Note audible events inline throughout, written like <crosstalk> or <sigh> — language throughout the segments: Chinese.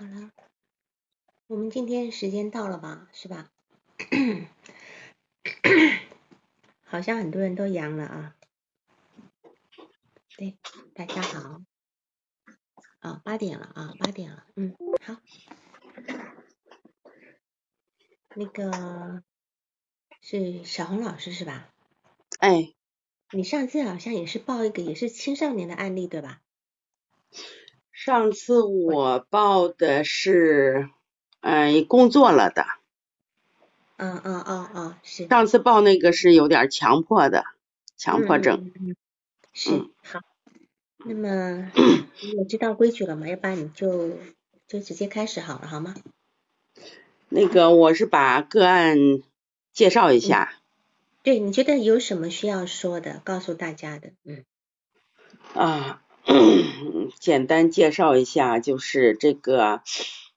好了，我们今天时间到了吧？是吧？<coughs> 好像很多人都阳了啊。对，大家好。啊，八点了啊，八点了。嗯，好。那个是小红老师是吧？哎，你上次好像也是报一个也是青少年的案例对吧？上次我报的是，嗯，工作了的。嗯嗯嗯嗯，是。上次报那个是有点强迫的，强迫症。是，好。那么 <clears throat> 我知道规矩了嘛？要不然你就就直接开始好了，好吗？那个我是把个案介绍一下。对，你觉得有什么需要说的，告诉大家的？嗯。啊。简单介绍一下，就是这个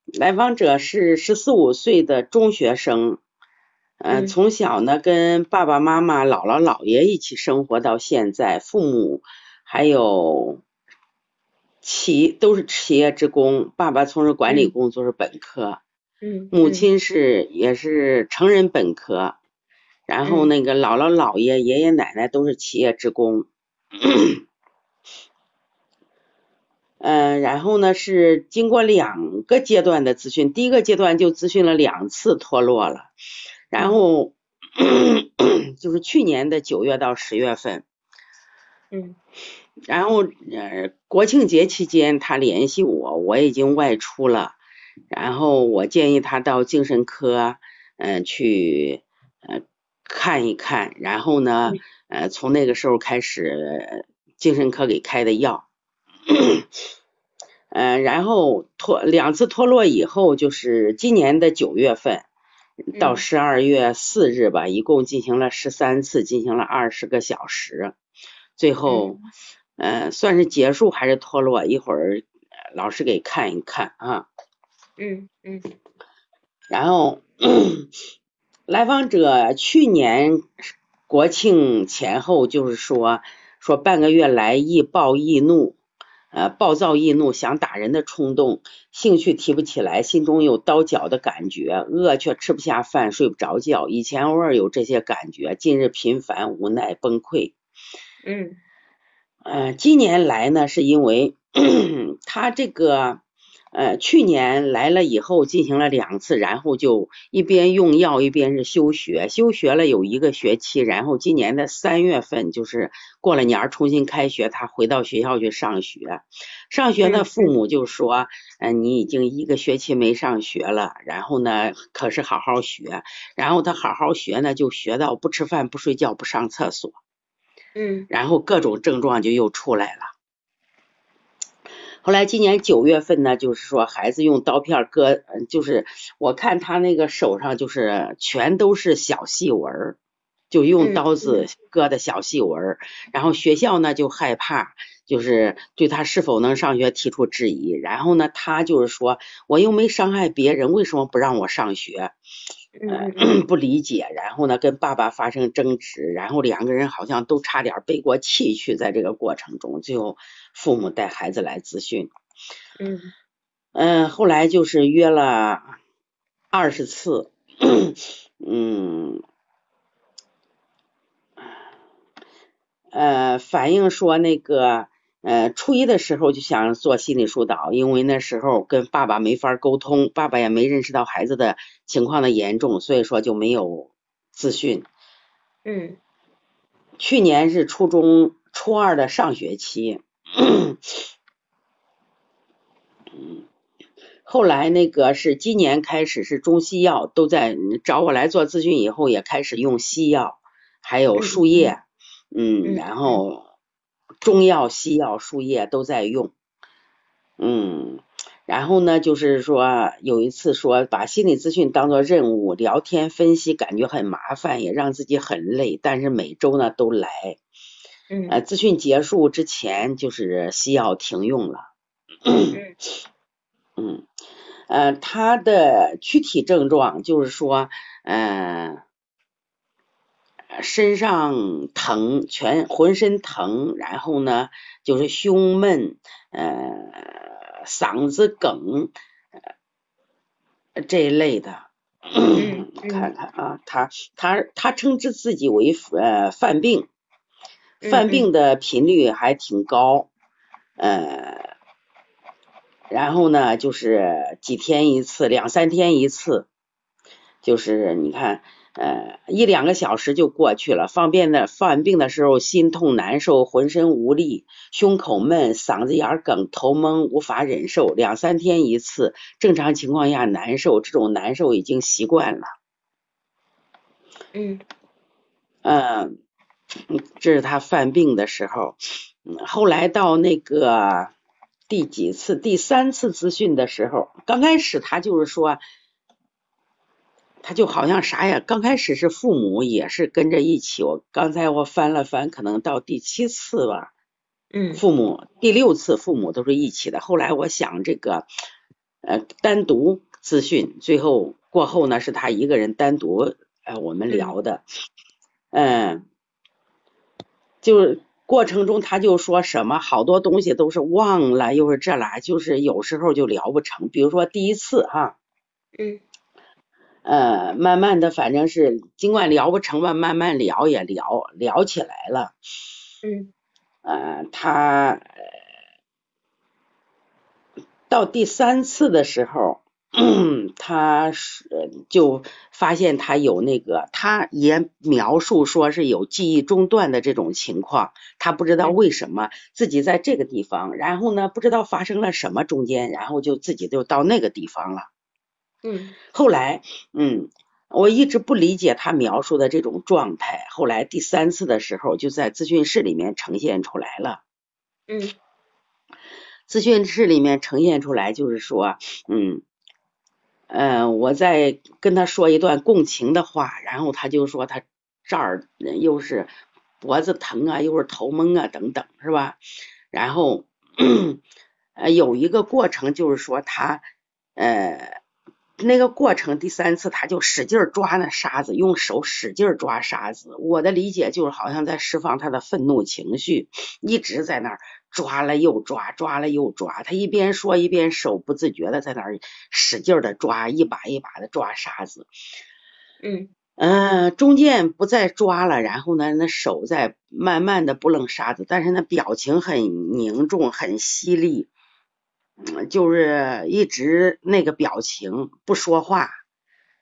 来访者是十四五岁的中学生，嗯，从小呢跟爸爸妈妈、姥姥姥爷一起生活到现在，父母还有企都是企业职工，爸爸从事管理工作是本科，嗯，母。亲是也是成人本科，然后那个姥姥姥爷、爷爷奶奶都是企业职工。嗯，然后呢是经过两个阶段的咨询，第一个阶段就咨询了两次脱落了，然后就是去年的九月到十月份，嗯，然后呃国庆节期间他联系我，我已经外出了，然后我建议他到精神科嗯去呃看一看，然后呢呃从那个时候开始精神科给开的药。嗯，然后脱两次脱落以后，就是今年的九月份到十二月四日吧，一共进行了十三次，进行了二十个小时，最后嗯算是结束还是脱落？一会儿老师给看一看啊。嗯嗯。然后来访者去年国庆前后，就是说说半个月来易暴易怒。呃，暴躁易怒，想打人的冲动，兴趣提不起来，心中有刀绞的感觉，饿却吃不下饭，睡不着觉。以前偶尔有这些感觉，近日频繁，无奈崩溃。嗯，呃，今年来呢，是因为 <clears throat> 他这个。呃，去年来了以后进行了两次，然后就一边用药一边是休学，休学了有一个学期，然后今年的三月份就是过了年重新开学，他回到学校去上学。上学呢，父母就说，嗯，你已经一个学期没上学了，然后呢，可是好好学，然后他好好学呢，就学到不吃饭、不睡觉、不上厕所，嗯，然后各种症状就又出来了。后来今年九月份呢，就是说孩子用刀片割，就是我看他那个手上就是全都是小细纹儿，就用刀子割的小细纹儿。然后学校呢就害怕，就是对他是否能上学提出质疑。然后呢，他就是说我又没伤害别人，为什么不让我上学？嗯，不理解。然后呢，跟爸爸发生争执，然后两个人好像都差点背过气去，在这个过程中，最后。父母带孩子来咨询，嗯嗯，后来就是约了二十次，嗯，呃，反映说那个呃初一的时候就想做心理疏导，因为那时候跟爸爸没法沟通，爸爸也没认识到孩子的情况的严重，所以说就没有咨询。嗯，去年是初中初二的上学期。嗯，后来那个是今年开始是中西药都在找我来做咨询，以后也开始用西药，还有树叶，嗯，然后中药、西药、输液都在用，嗯，然后呢，就是说有一次说把心理咨询当做任务，聊天分析感觉很麻烦，也让自己很累，但是每周呢都来。呃，咨询结束之前就是西药停用了。嗯，呃，他的躯体症状就是说，嗯，身上疼，全浑身疼，然后呢就是胸闷，呃，嗓子梗，这一类的。看看啊，他他他称之自己为呃犯病，犯病的频率还挺高，呃，然后呢就是几天一次，两三天一次，就是你看。呃，一两个小时就过去了。方便的犯病的时候，心痛难受，浑身无力，胸口闷，嗓子眼梗，头蒙，无法忍受。两三天一次，正常情况下难受，这种难受已经习惯了。嗯，嗯，这是他犯病的时候。后来到那个第几次？第三次咨询的时候，刚开始他就是说。他就好像啥呀？刚开始是父母也是跟着一起。我刚才我翻了翻，可能到第七次吧。嗯。父母第六次父母都是一起的。后来我想这个呃单独咨询，最后过后呢是他一个人单独呃我们聊的。嗯。就是过程中他就说什么好多东西都是忘了，又是这啦，就是有时候就聊不成。比如说第一次哈。嗯。呃，慢慢的，反正是尽管聊不成吧，慢慢聊也聊聊起来了。嗯。呃，他到第三次的时候，<clears throat> 他是就发现他有那个，他也描述说是有记忆中断的这种情况，他不知道为什么自己在这个地方，然后呢，不知道发生了什么中间，然后就自己就到那个地方了。嗯，后来，嗯，我一直不理解他描述的这种状态。后来第三次的时候，就在咨询室里面呈现出来了。嗯，咨询室里面呈现出来就是说，嗯，嗯，我在跟他说一段共情的话，然后他就说他这儿又是脖子疼啊，又是头蒙啊，等等，是吧？然后，<clears throat> 呃，有一个过程就是说他，呃。那个过程，第三次他就使劲抓那沙子，用手使劲抓沙子。我的理解就是好像在释放他的愤怒情绪，一直在那儿抓了又抓，抓了又抓。他一边说一边手不自觉的在那儿使劲的抓，一把一把的抓沙子。嗯嗯，中间不再抓了，然后呢，那手在慢慢的不扔沙子，但是那表情很凝重，很犀利。嗯，就是一直那个表情不说话，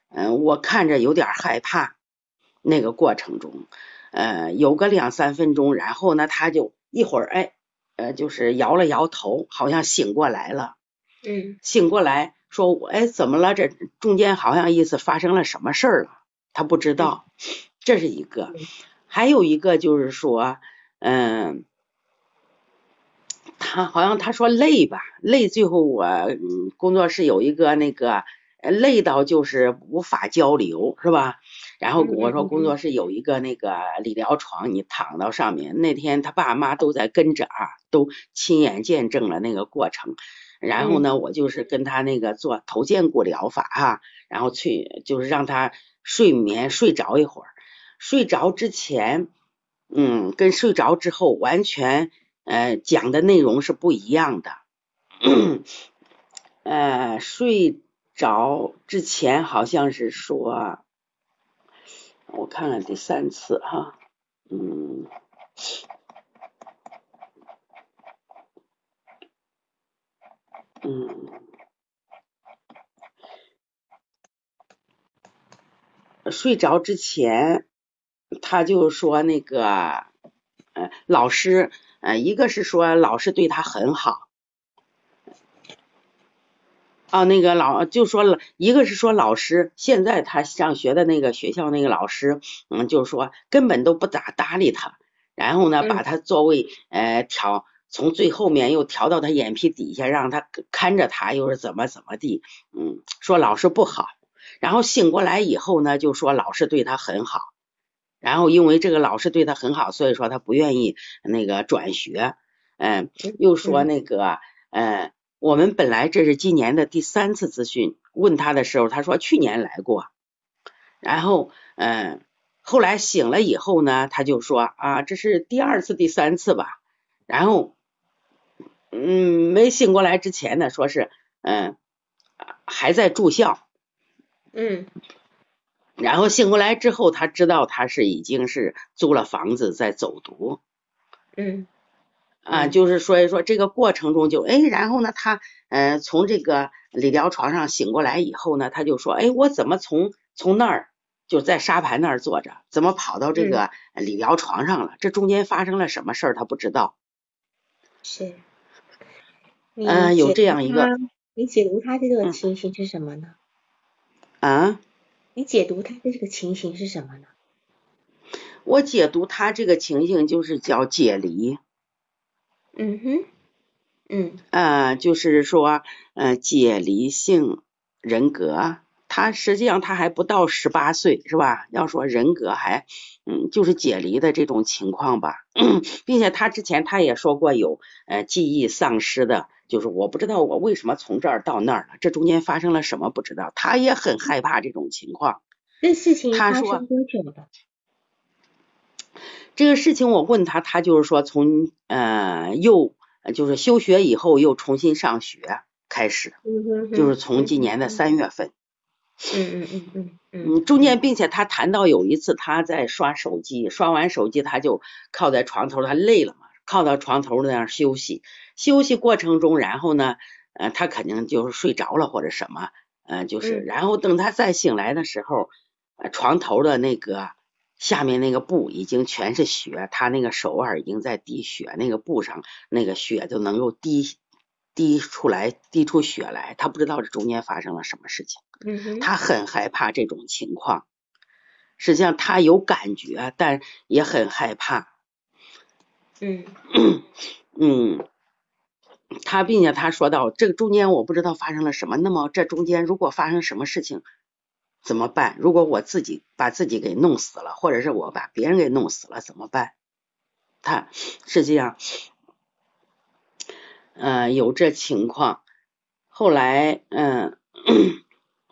嗯，我看着有点害怕。那个过程中，呃，有个两三分钟，然后呢，他就一会儿，哎，呃，就是摇了摇头，好像醒过来了。嗯，醒过来说，我哎，怎么了？这中间好像意思发生了什么事儿了？他不知道，这是一个。还有一个就是说，嗯。他好像他说累吧，累。最后我工作室有一个那个累到就是无法交流，是吧？然后我说工作室有一个那个理疗床，你躺到上面。那天他爸妈都在跟着啊，都亲眼见证了那个过程。然后呢，我就是跟他那个做头肩骨疗法哈，然后去就是让他睡眠睡着一会儿。睡着之前，嗯，跟睡着之后完全。呃，讲的内容是不一样的。<coughs> 呃，睡着之前好像是说，我看看第三次哈，嗯，嗯，睡着之前他就说那个，呃，老师。呃，一个是说老师对他很好，啊，那个老就说了一个是说老师现在他上学的那个学校那个老师，嗯，就是说根本都不咋搭理他，然后呢，把他座位呃调从最后面又调到他眼皮底下，让他看着他，又是怎么怎么地，嗯，说老师不好，然后醒过来以后呢，就说老师对他很好。然后因为这个老师对他很好，所以说他不愿意那个转学。嗯，又说那个，嗯，我们本来这是今年的第三次咨询，问他的时候，他说去年来过。然后，嗯，后来醒了以后呢，他就说啊，这是第二次、第三次吧。然后，嗯，没醒过来之前呢，说是，嗯，还在住校。嗯。然后醒过来之后，他知道他是已经是租了房子在走读。嗯。啊，就是所以说这个过程中就哎，然后呢，他呃从这个理疗床上醒过来以后呢，他就说，哎，我怎么从从那儿就在沙盘那儿坐着，怎么跑到这个理疗床上了？这中间发生了什么事儿？他不知道。是。嗯，有这样一个。你解读他这个情形是什么呢？啊？你解读他的这个情形是什么呢？我解读他这个情形就是叫解离。嗯哼，嗯，呃，就是说，呃，解离性人格，他实际上他还不到十八岁，是吧？要说人格还，嗯，就是解离的这种情况吧，<clears throat> 并且他之前他也说过有，呃，记忆丧失的，就是我不知道我为什么从这儿到那儿了，这中间发生了什么不知道，他也很害怕这种情况。这事情发生多久了？这个事情我问他，他就是说从呃又就是休学以后又重新上学开始，就是从今年的三月份。嗯嗯嗯嗯嗯。中间并且他谈到有一次他在刷手机，刷完手机他就靠在床头，他累了嘛，靠到床头那样休息。休息过程中，然后呢，呃，他肯定就是睡着了或者什么，呃，就是，然后等他再醒来的时候，床头的那个。下面那个布已经全是血，他那个手腕已经在滴血，那个布上那个血就能够滴滴出来，滴出血来。他不知道这中间发生了什么事情，他很害怕这种情况。实际上他有感觉，但也很害怕。嗯 <clears throat> 嗯，他并且他说到这个中间我不知道发生了什么。那么这中间如果发生什么事情？怎么办？如果我自己把自己给弄死了，或者是我把别人给弄死了，怎么办？他实际上，嗯，有这情况。后来，嗯，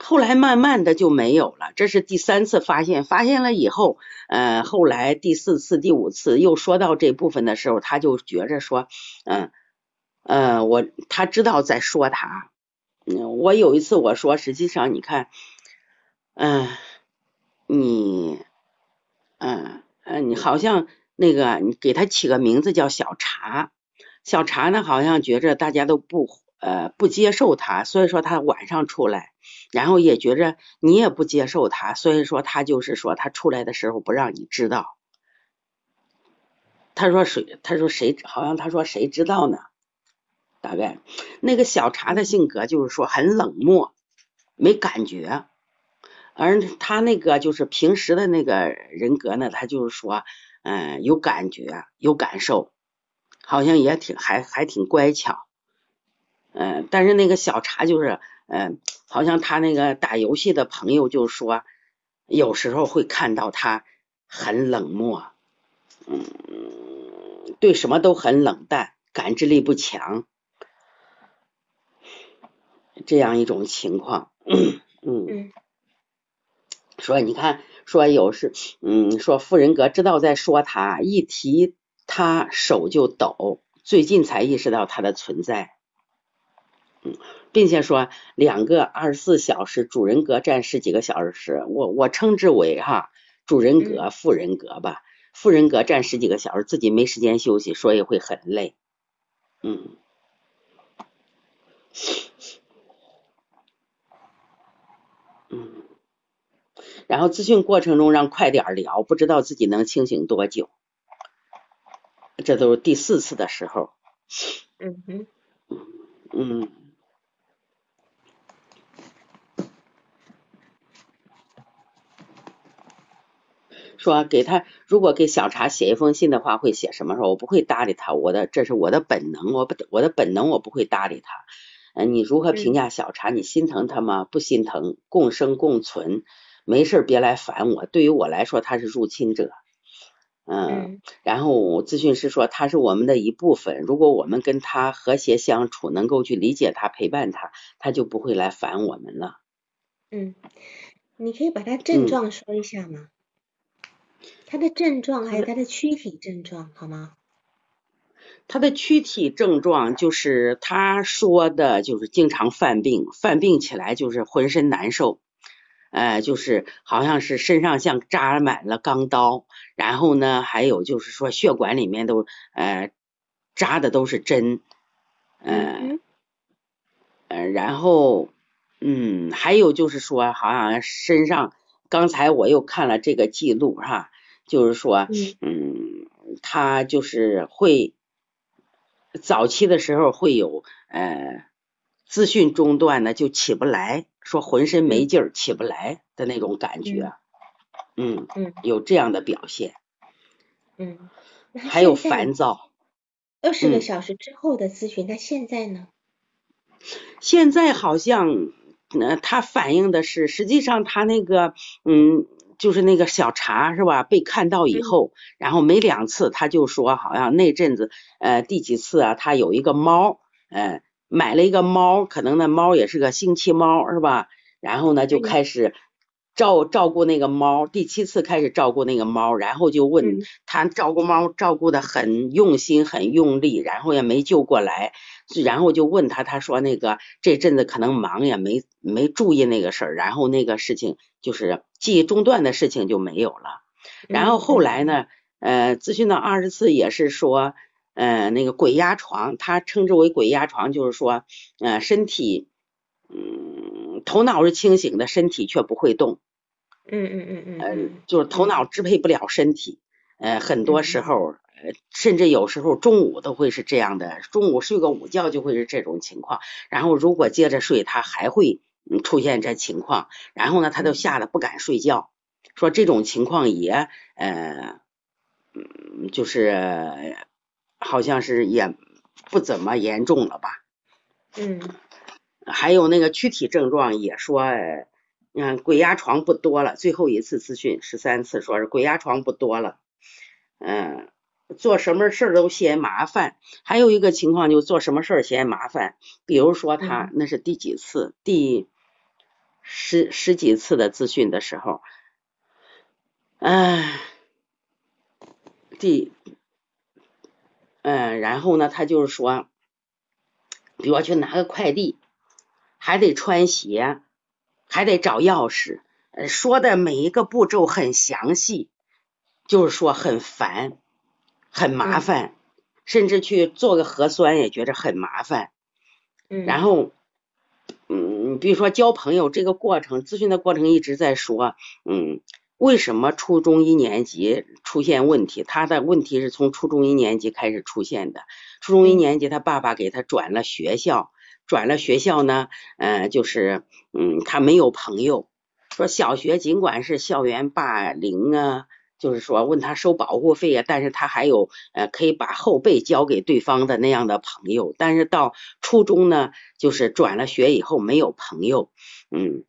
后来慢慢的就没有了。这是第三次发现，发现了以后，嗯，后来第四次、第五次又说到这部分的时候，他就觉着说，嗯，嗯，我他知道在说他。嗯，我有一次我说，实际上你看。嗯，你，嗯嗯，你好像那个，你给他起个名字叫小茶，小茶呢，好像觉着大家都不呃不接受他，所以说他晚上出来，然后也觉着你也不接受他，所以说他就是说他出来的时候不让你知道。他说谁？他说谁？好像他说谁知道呢？大概那个小茶的性格就是说很冷漠，没感觉。而他那个就是平时的那个人格呢，他就是说，嗯，有感觉，有感受，好像也挺还还挺乖巧，嗯，但是那个小茶就是，嗯，好像他那个打游戏的朋友就说，有时候会看到他很冷漠，嗯，对什么都很冷淡，感知力不强，这样一种情况，嗯。说你看，说有时，嗯，说富人格知道在说他，一提他手就抖，最近才意识到他的存在，嗯，并且说两个二十四小时主人格占十几个小时，我我称之为哈主人格副人格吧，副人格占十几个小时，自己没时间休息，所以会很累，嗯。然后咨询过程中让快点聊，不知道自己能清醒多久。这都是第四次的时候。嗯哼。嗯。说给他，如果给小茶写一封信的话，会写什么？说我不会搭理他，我的这是我的本能，我不我的本能，我不会搭理他。嗯，你如何评价小茶？你心疼他吗？不心疼，共生共存。没事别来烦我，对于我来说他是入侵者，嗯，然后咨询师说他是我们的一部分，如果我们跟他和谐相处，能够去理解他、陪伴他，他就不会来烦我们了。嗯，你可以把他症状说一下吗？他的症状还有他的躯体症状好吗？他的躯体症状就是他说的就是经常犯病，犯病起来就是浑身难受。呃，就是好像是身上像扎满了钢刀，然后呢，还有就是说血管里面都呃扎的都是针，嗯，呃，然后嗯，还有就是说好像身上，刚才我又看了这个记录哈，就是说嗯，他就是会早期的时候会有呃资讯中断呢，就起不来。说浑身没劲儿，起不来的那种感觉，嗯嗯，有这样的表现，嗯，还有烦躁。二十个小时之后的咨询，那现在呢？现在好像，呃，他反映的是，实际上他那个，嗯，就是那个小茶是吧？被看到以后，然后没两次，他就说好像那阵子，呃，第几次啊？他有一个猫，呃。买了一个猫，可能那猫也是个星期猫，是吧？然后呢，就开始照照顾那个猫。第七次开始照顾那个猫，然后就问他照顾猫照顾的很用心、很用力，然后也没救过来。然后就问他，他说那个这阵子可能忙也没没注意那个事儿，然后那个事情就是记忆中断的事情就没有了。然后后来呢，呃，咨询到二十次也是说。呃，那个鬼压床，他称之为鬼压床，就是说，呃，身体，嗯，头脑是清醒的，身体却不会动。嗯嗯嗯嗯。呃，就是头脑支配不了身体，呃，很多时候，呃，甚至有时候中午都会是这样的，中午睡个午觉就会是这种情况，然后如果接着睡，他还会出现这情况，然后呢，他都吓得不敢睡觉，说这种情况也，呃，嗯，就是。好像是也不怎么严重了吧？嗯，还有那个躯体症状也说，嗯，鬼压床不多了。最后一次咨询十三次，说是鬼压床不多了。嗯，做什么事儿都嫌麻烦。还有一个情况就做什么事儿嫌麻烦，比如说他那是第几次？第十十几次的咨询的时候，哎，第。嗯，然后呢，他就是说，比如去拿个快递，还得穿鞋，还得找钥匙，说的每一个步骤很详细，就是说很烦，很麻烦，甚至去做个核酸也觉着很麻烦。嗯，然后，嗯，比如说交朋友这个过程，咨询的过程一直在说，嗯。为什么初中一年级出现问题？他的问题是从初中一年级开始出现的。初中一年级，他爸爸给他转了学校，转了学校呢，嗯，就是嗯，他没有朋友。说小学尽管是校园霸凌啊，就是说问他收保护费啊，但是他还有呃可以把后背交给对方的那样的朋友。但是到初中呢，就是转了学以后没有朋友，嗯。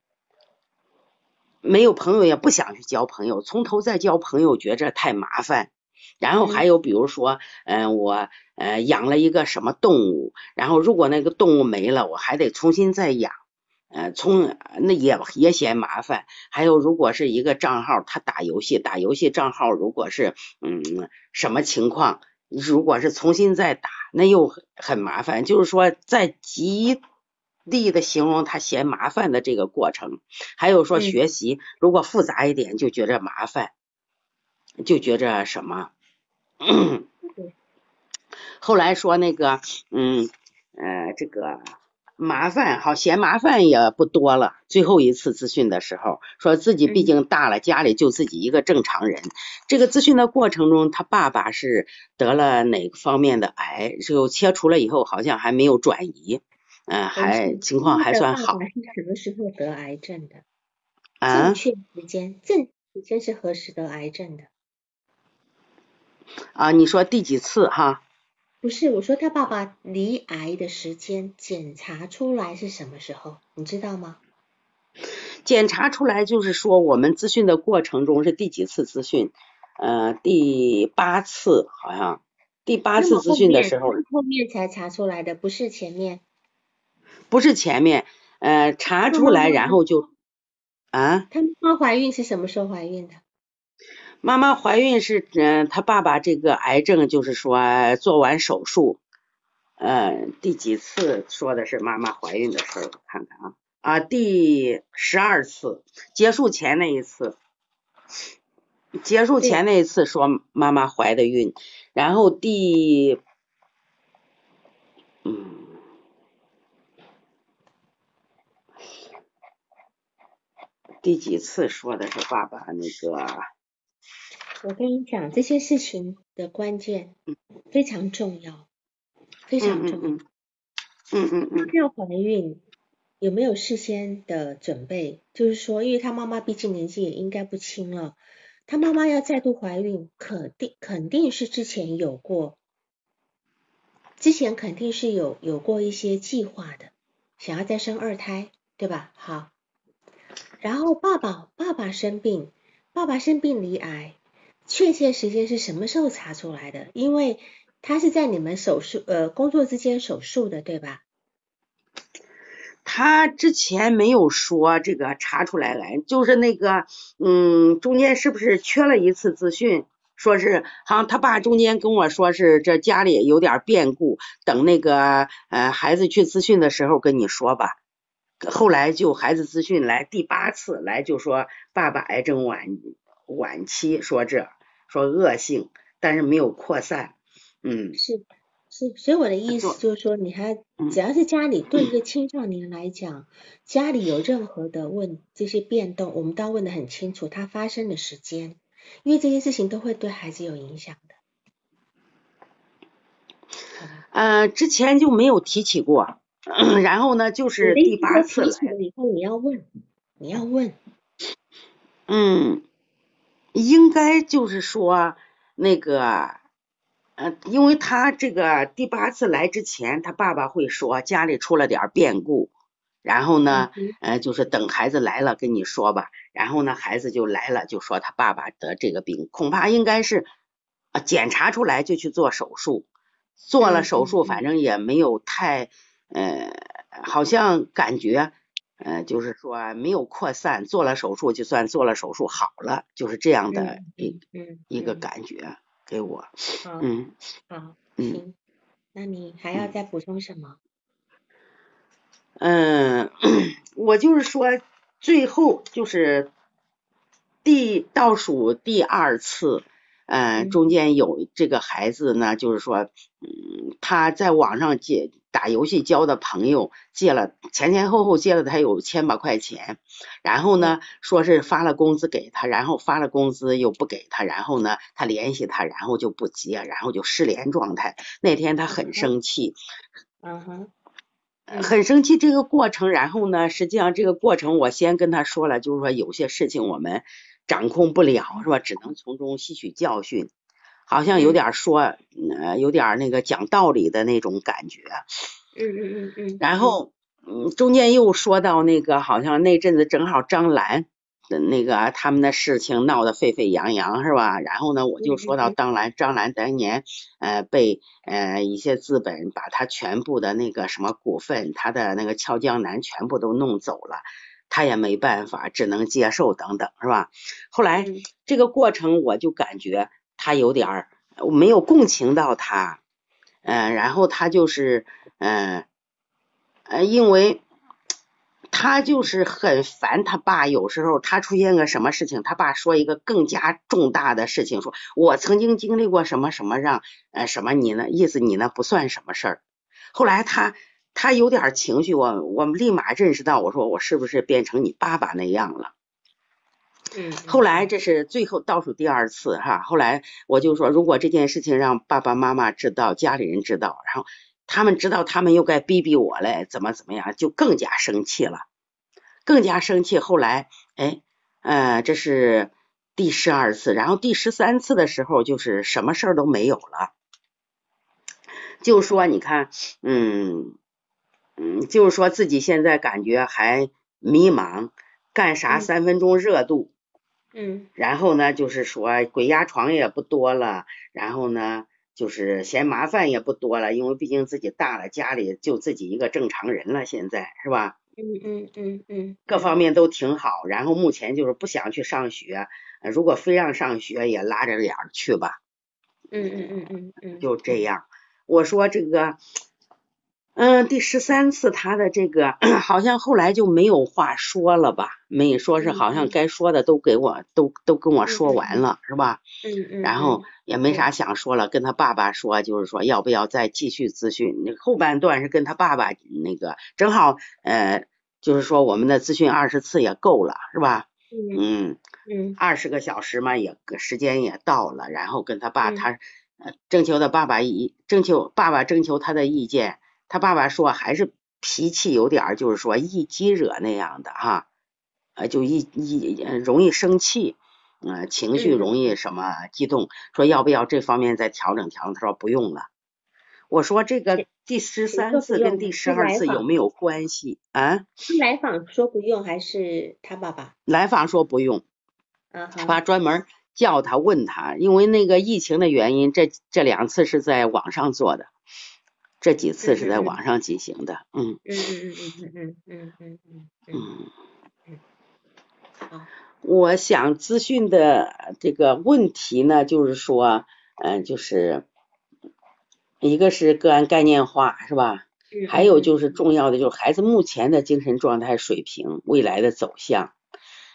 没有朋友也不想去交朋友，从头再交朋友觉着太麻烦。然后还有比如说，嗯，我呃养了一个什么动物，然后如果那个动物没了，我还得重新再养，呃，从那也也嫌麻烦。还有如果是一个账号，他打游戏，打游戏账号如果是嗯什么情况，如果是重新再打，那又很麻烦。就是说在极。力的形容他嫌麻烦的这个过程，还有说学习如果复杂一点就觉着麻烦，就觉着什么？<clears throat> 后来说那个，嗯呃，这个麻烦好嫌麻烦也不多了。最后一次咨询的时候，说自己毕竟大了，家里就自己一个正常人。这个咨询的过程中，他爸爸是得了哪个方面的癌？就切除了以后，好像还没有转移。嗯，还情况还算好。是什么时候得癌症的？啊？正确时间，正时间是何时得癌症的？啊，你说第几次哈？不是，我说他爸爸离癌的时间检查出来是什么时候？你知道吗？检查出来就是说我们咨询的过程中是第几次咨询？呃，第八次好像，第八次咨询的时候。后面才查出来的，不是前面。不是前面，呃，查出来然后就啊。他妈妈怀孕是什么时候怀孕的？妈妈怀孕是，嗯，他爸爸这个癌症就是说做完手术，呃，第几次说的是妈妈怀孕的事儿？我看看啊，啊，第十二次结束前那一次，结束前那一次说妈妈怀的孕，然后第，嗯。第几次说的是爸爸那个？我跟你讲这些事情的关键非常重要，非常重要。嗯嗯嗯。要怀孕有没有事先的准备？就是说，因为他妈妈毕竟年纪也应该不轻了，他妈妈要再度怀孕，肯定肯定是之前有过，之前肯定是有有过一些计划的，想要再生二胎，对吧？好。然后爸爸爸爸生病，爸爸生病离癌，确切时间是什么时候查出来的？因为他是在你们手术呃工作之间手术的，对吧？他之前没有说这个查出来了，就是那个嗯中间是不是缺了一次资讯？说是好像他爸中间跟我说是这家里有点变故，等那个呃孩子去咨询的时候跟你说吧。后来就孩子咨询来第八次来就说爸爸癌症晚晚期说这说恶性但是没有扩散嗯。是是所以我的意思就是说你还只要是家里对一个青少年来讲家里有任何的问这些变动我们都要问的很清楚它发生的时间因为这些事情都会对孩子有影响的。呃之前就没有提起过。<clears throat> 然后呢，就是第八次了以后，你要问，你要问，嗯，应该就是说那个，呃，因为他这个第八次来之前，他爸爸会说家里出了点变故，然后呢，呃，就是等孩子来了跟你说吧，然后呢，孩子就来了，就说他爸爸得这个病，恐怕应该是啊，检查出来就去做手术，做了手术，反正也没有太。呃，好像感觉，呃，就是说没有扩散，做了手术就算做了手术好了，就是这样的一一个感觉给我。嗯，好，行，那你还要再补充什么？嗯，<coughs> 我就是说，最后就是第倒数第二次。嗯，中间有这个孩子呢，就是说，嗯，他在网上借打游戏交的朋友，借了前前后后借了他有千把块钱，然后呢，说是发了工资给他，然后发了工资又不给他，然后呢，他联系他，然后就不接，然后就失联状态。那天他很生气，嗯哼，很生气这个过程，然后呢，实际上这个过程我先跟他说了，就是说有些事情我们。掌控不了是吧？只能从中吸取教训，好像有点说，呃，有点那个讲道理的那种感觉。嗯嗯嗯嗯。然后，嗯，中间又说到那个，好像那阵子正好张兰的那个他们的事情闹得沸沸扬扬是吧？然后呢，我就说到张兰，张兰当年呃被呃一些资本把他全部的那个什么股份，他的那个俏江南全部都弄走了。他也没办法，只能接受等等，是吧？后来这个过程，我就感觉他有点儿没有共情到他，嗯，然后他就是嗯呃，因为他就是很烦他爸，有时候他出现个什么事情，他爸说一个更加重大的事情，说我曾经经历过什么什么，让呃什么你呢？意思你呢不算什么事儿。后来他。他有点情绪，我我们立马认识到，我说我是不是变成你爸爸那样了？嗯。后来这是最后倒数第二次哈，后来我就说，如果这件事情让爸爸妈妈知道，家里人知道，然后他们知道，他们又该逼逼我嘞，怎么怎么样，就更加生气了，更加生气。后来，哎，呃，这是第十二次，然后第十三次的时候，就是什么事儿都没有了，就说你看，嗯。嗯，就是说自己现在感觉还迷茫，干啥三分钟热度。嗯。然后呢，就是说鬼压床也不多了，然后呢，就是嫌麻烦也不多了，因为毕竟自己大了，家里就自己一个正常人了，现在是吧？嗯嗯嗯嗯。各方面都挺好，然后目前就是不想去上学，如果非让上学，也拉着脸去吧。嗯嗯嗯嗯嗯。就这样，我说这个。嗯，第十三次他的这个好像后来就没有话说了吧？没说是好像该说的都给我都都跟我说完了，是吧？嗯嗯。然后也没啥想说了，跟他爸爸说，就是说要不要再继续咨询？那后半段是跟他爸爸那个正好呃，就是说我们的咨询二十次也够了，是吧？嗯嗯。二十个小时嘛，也时间也到了，然后跟他爸他征求他爸爸意征求爸爸征求他的意见。他爸爸说还是脾气有点，就是说易激惹那样的哈，呃，就易易容易生气，嗯，情绪容易什么激动，说要不要这方面再调整调整？他说不用了。我说这个第十三次跟第十二次有没有关系啊？是来访说不用还是他爸爸？来访说不用，嗯，他专门叫他问他，因为那个疫情的原因，这这两次是在网上做的。这几次是在网上进行的，嗯。嗯嗯嗯嗯嗯嗯嗯嗯。嗯，好，我想咨询的这个问题呢，就是说，嗯，就是一个是个案概念化，是吧？还有就是。重要的就是孩子目前的精神状态水平、未来的走向，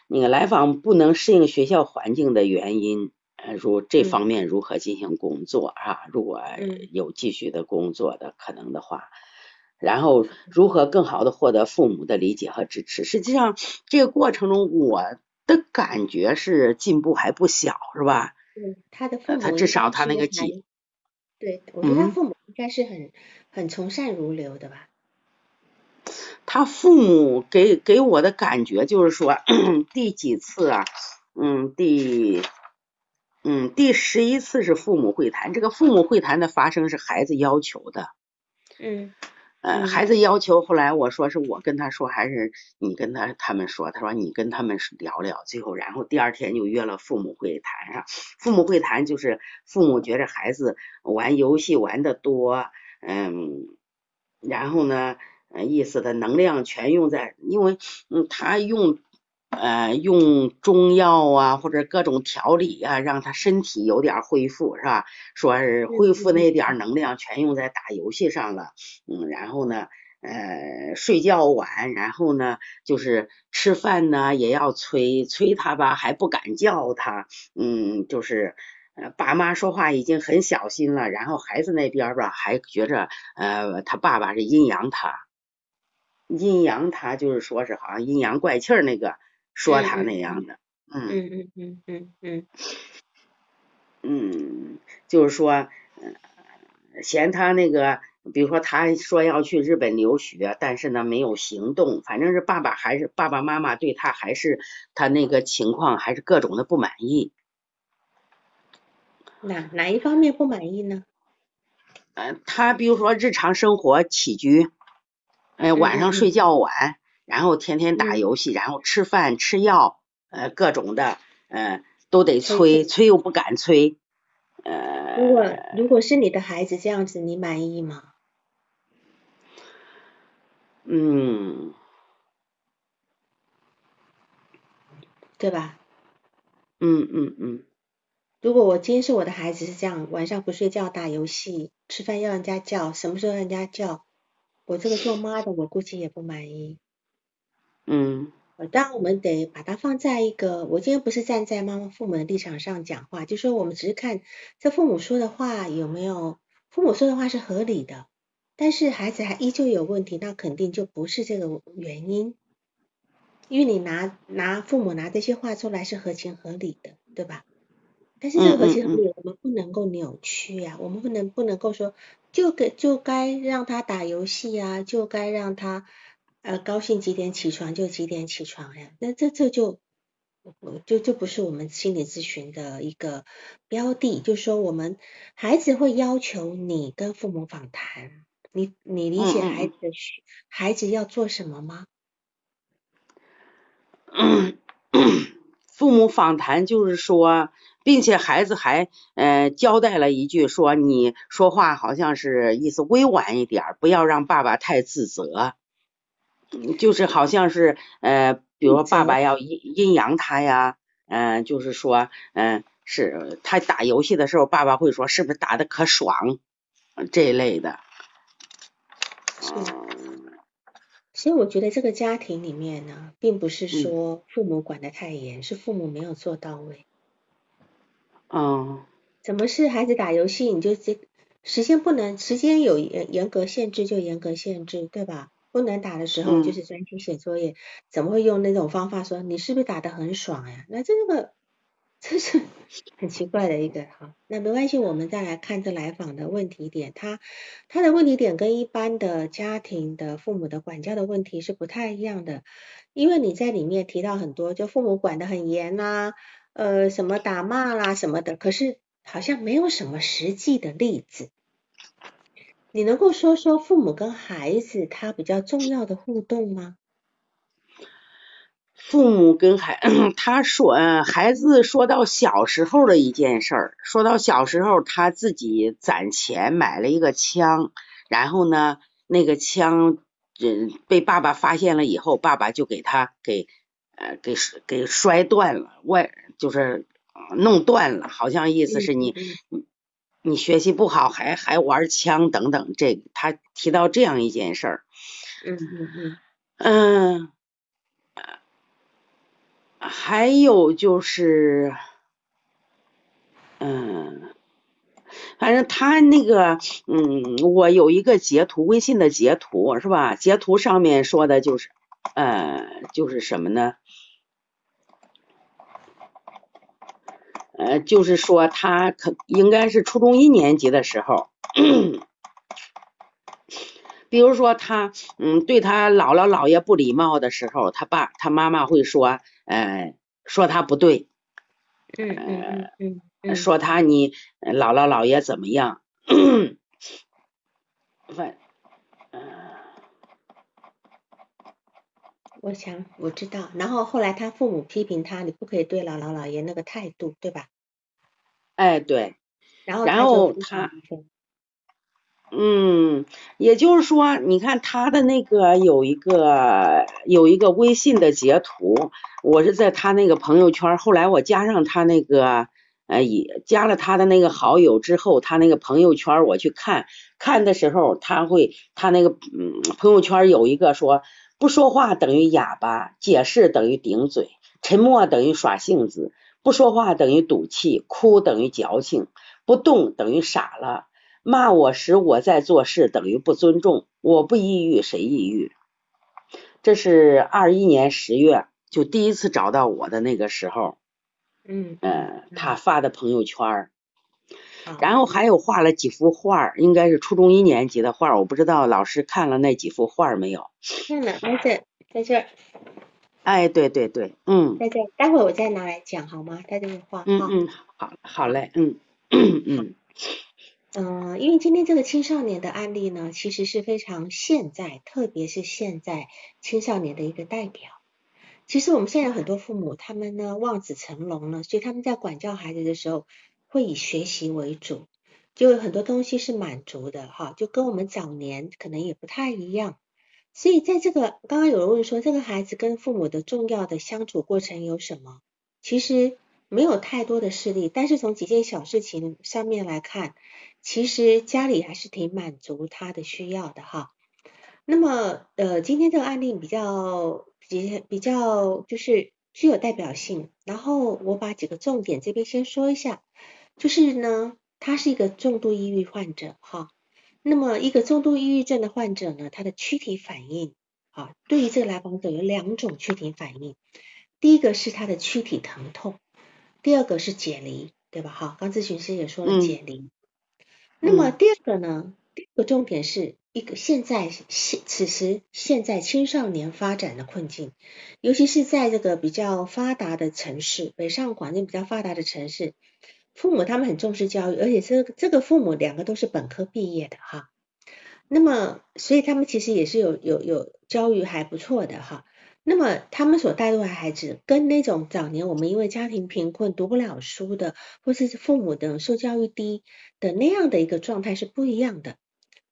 那个来访不能适应学校环境的原因。如这方面如何进行工作啊？如果有继续的工作的可能的话，然后如何更好的获得父母的理解和支持？实际上这个过程中，我的感觉是进步还不小，是吧？嗯，他的父母，他至少他那个几，对，我觉得他父母应该是很很从善如流的吧。他父母给给我的感觉就是说，<clears throat> 第几次啊？嗯，第。嗯，第十一次是父母会谈，这个父母会谈的发生是孩子要求的。嗯，呃，孩子要求，后来我说是我跟他说，还是你跟他他们说？他说你跟他们聊聊，最后然后第二天就约了父母会谈上。父母会谈就是父母觉着孩子玩游戏玩的多，嗯，然后呢，意思的能量全用在，因为嗯他用。呃，用中药啊，或者各种调理啊，让他身体有点恢复，是吧？说是恢复那点能量，全用在打游戏上了。嗯，然后呢，呃，睡觉晚，然后呢，就是吃饭呢也要催催他吧，还不敢叫他。嗯，就是爸妈说话已经很小心了，然后孩子那边吧，还觉着呃，他爸爸是阴阳他，阴阳他，就是说是好像阴阳怪气那个。说他那样的，嗯嗯嗯嗯嗯嗯，嗯，就是说，嫌他那个，比如说他说要去日本留学，但是呢没有行动，反正是爸爸还是爸爸妈妈对他还是他那个情况还是各种的不满意。哪哪一方面不满意呢？嗯，他比如说日常生活起居，哎，晚上睡觉晚。然后天天打游戏，然后吃饭吃药，呃，各种的，呃，都得催，催又不敢催，呃。如果如果是你的孩子这样子，你满意吗？嗯，对吧？嗯嗯嗯。如果我今天是我的孩子是这样，晚上不睡觉打游戏，吃饭要人家叫，什么时候让人家叫，我这个做妈的我估计也不满意。嗯，当然我们得把它放在一个，我今天不是站在妈妈父母的立场上讲话，就说我们只是看这父母说的话有没有，父母说的话是合理的，但是孩子还依旧有问题，那肯定就不是这个原因，因为你拿拿父母拿这些话出来是合情合理的，对吧？但是这个合情合理，我们不能够扭曲呀，我们不能不能够说就给就该让他打游戏啊，就该让他。呃，高兴几点起床就几点起床呀？那这这就就就不是我们心理咨询的一个标的。就是说，我们孩子会要求你跟父母访谈，你你理解孩子的需孩子要做什么吗？<coughs> 父母访谈就是说，并且孩子还呃交代了一句，说你说话好像是意思委婉一点，不要让爸爸太自责。就是好像是呃，比如说爸爸要阴阴阳他呀，嗯，就是说嗯，是他打游戏的时候，爸爸会说是不是打的可爽这一类的。所以我觉得这个家庭里面呢，并不是说父母管得太严，是父母没有做到位。嗯。怎么是孩子打游戏你就这时间不能时间有严严格限制就严格限制对吧？不能打的时候就是专心写作业，怎么会用那种方法说你是不是打得很爽呀？那这个这是很奇怪的一个哈。那没关系，我们再来看这来访的问题点，他他的问题点跟一般的家庭的父母的管教的问题是不太一样的，因为你在里面提到很多，就父母管得很严呐，呃，什么打骂啦什么的，可是好像没有什么实际的例子。你能够说说父母跟孩子他比较重要的互动吗？父母跟孩，<clears throat> 他说，孩子说到小时候的一件事儿，说到小时候他自己攒钱买了一个枪，然后呢，那个枪，嗯，被爸爸发现了以后，爸爸就给他给，呃，给给摔断了，外就是弄断了，好像意思是你。你学习不好，还还玩枪等等，这他提到这样一件事儿。嗯嗯嗯。嗯。还有就是，嗯，反正他那个，嗯，我有一个截图，微信的截图是吧？截图上面说的就是，呃，就是什么呢？呃，就是说他可应该是初中一年级的时候，比如说他嗯对他姥姥姥爷不礼貌的时候，他爸他妈妈会说，呃说他不对，嗯嗯嗯嗯，说他你姥姥姥爷怎么样，<coughs> 反，我想我知道，然后后来他父母批评他，你不可以对姥姥姥爷那个态度，对吧？哎，对，然后然后他，嗯，也就是说，你看他的那个有一个有一个微信的截图，我是在他那个朋友圈，后来我加上他那个呃，也加了他的那个好友之后，他那个朋友圈我去看，看的时候他会他那个嗯朋友圈有一个说不说话等于哑巴，解释等于顶嘴，沉默等于耍性子。不说话等于赌气，哭等于矫情，不动等于傻了。骂我时我在做事等于不尊重。我不抑郁谁抑郁？这是二一年十月就第一次找到我的那个时候，嗯嗯，他发的朋友圈，然后还有画了几幅画，应该是初中一年级的画，我不知道老师看了那几幅画没有？看了，在这，在这。哎，对对对，嗯，在这，待会儿我再拿来讲好吗？在这个画，嗯嗯，好，好嘞，嗯嗯嗯，因为今天这个青少年的案例呢，其实是非常现在，特别是现在青少年的一个代表。其实我们现在有很多父母，他们呢望子成龙了，所以他们在管教孩子的时候，会以学习为主，就有很多东西是满足的哈，就跟我们早年可能也不太一样。所以，在这个刚刚有人问说，这个孩子跟父母的重要的相处过程有什么？其实没有太多的事例，但是从几件小事情上面来看，其实家里还是挺满足他的需要的哈。那么，呃，今天这个案例比较比比较就是具有代表性，然后我把几个重点这边先说一下，就是呢，他是一个重度抑郁患者哈。那么，一个重度抑郁症的患者呢，他的躯体反应啊，对于这个来访者有两种躯体反应。第一个是他的躯体疼痛，第二个是解离，对吧？哈，刚咨询师也说了解离。那么第二个呢，第二个重点是一个现在现此时现在青少年发展的困境，尤其是在这个比较发达的城市，北上广这比较发达的城市。父母他们很重视教育，而且这这个父母两个都是本科毕业的哈，那么所以他们其实也是有有有教育还不错的哈，那么他们所带入的孩子跟那种早年我们因为家庭贫困读不了书的，或是父母的受教育低的那样的一个状态是不一样的。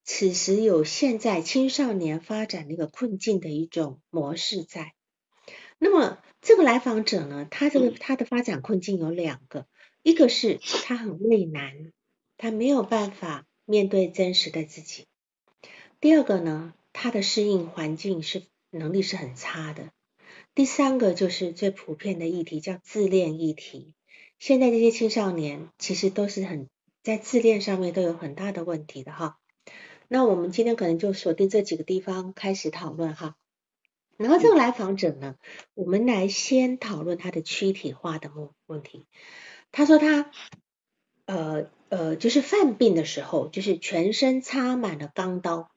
此时有现在青少年发展的一个困境的一种模式在，那么这个来访者呢，他这个他的发展困境有两个。一个是他很畏难，他没有办法面对真实的自己。第二个呢，他的适应环境是能力是很差的。第三个就是最普遍的议题，叫自恋议题。现在这些青少年其实都是很在自恋上面都有很大的问题的哈。那我们今天可能就锁定这几个地方开始讨论哈。然后这个来访者呢，我们来先讨论他的躯体化的问问题。他说他呃呃，就是犯病的时候，就是全身插满了钢刀。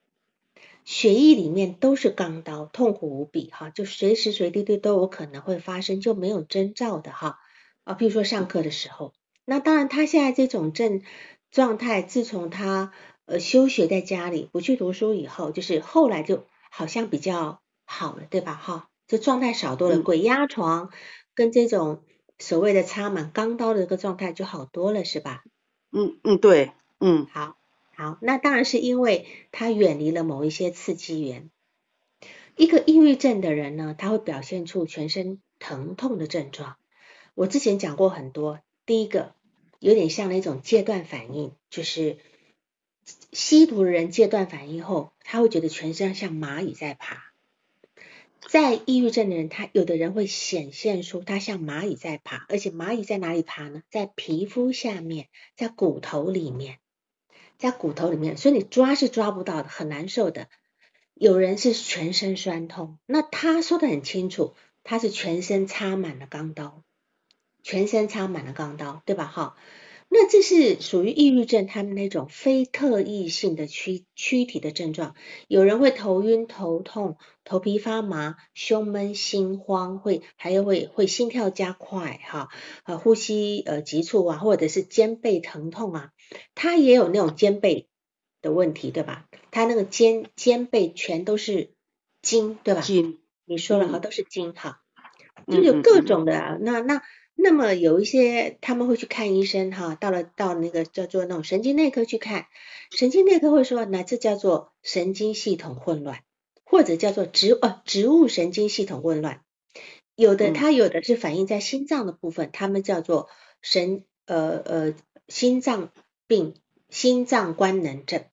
血液里面都是钢刀，痛苦无比哈，就随时随地都都有可能会发生，就没有征兆的哈啊，比如说上课的时候，那当然他现在这种症状态，自从他呃休学在家里不去读书以后，就是后来就好像比较好了，对吧哈？这状态少多了，鬼压床跟这种所谓的插满钢刀的一个状态就好多了，是吧？嗯嗯，对，嗯，好。好，那当然是因为他远离了某一些刺激源。一个抑郁症的人呢，他会表现出全身疼痛的症状。我之前讲过很多，第一个有点像那种戒断反应，就是吸毒的人戒断反应后，他会觉得全身像蚂蚁在爬。在抑郁症的人，他有的人会显现出他像蚂蚁在爬，而且蚂蚁在哪里爬呢？在皮肤下面，在骨头里面。在骨头里面，所以你抓是抓不到的，很难受的。有人是全身酸痛，那他说的很清楚，他是全身插满了钢刀，全身插满了钢刀，对吧？哈。那这是属于抑郁症，他们那种非特异性的躯躯体的症状。有人会头晕、头痛、头皮发麻、胸闷、心慌，会还有会会心跳加快，哈，呃，呼吸呃急促啊，或者是肩背疼痛啊。他也有那种肩背的问题，对吧？他那个肩肩背全都是筋，对吧？筋，你说了哈，都是筋哈，就有各种的那那。那么有一些他们会去看医生哈，到了到那个叫做那种神经内科去看，神经内科会说，那这叫做神经系统混乱，或者叫做植呃植物神经系统混乱。有的它有的是反映在心脏的部分，他们叫做神呃呃心脏病、心脏官能症。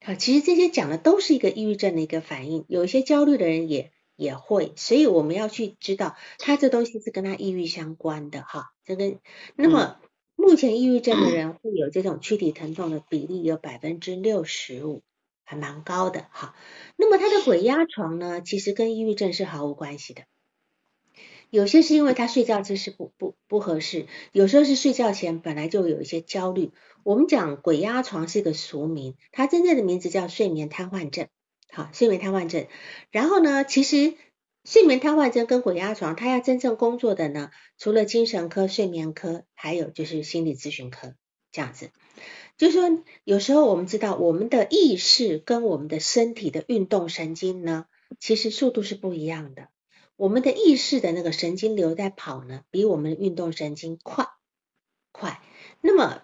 好，其实这些讲的都是一个抑郁症的一个反应，有一些焦虑的人也。也会，所以我们要去知道，他这东西是跟他抑郁相关的哈。这个，那么目前抑郁症的人 <clears throat> 会有这种躯体疼痛的比例有百分之六十五，还蛮高的哈。那么他的鬼压床呢，其实跟抑郁症是毫无关系的。有些是因为他睡觉姿势不不不合适，有时候是睡觉前本来就有一些焦虑。我们讲鬼压床是一个俗名，它真正的名字叫睡眠瘫痪症。好，睡眠瘫痪症。然后呢，其实睡眠瘫痪症跟鬼压床，他要真正工作的呢，除了精神科、睡眠科，还有就是心理咨询科这样子。就是说，有时候我们知道，我们的意识跟我们的身体的运动神经呢，其实速度是不一样的。我们的意识的那个神经流在跑呢，比我们的运动神经快快。那么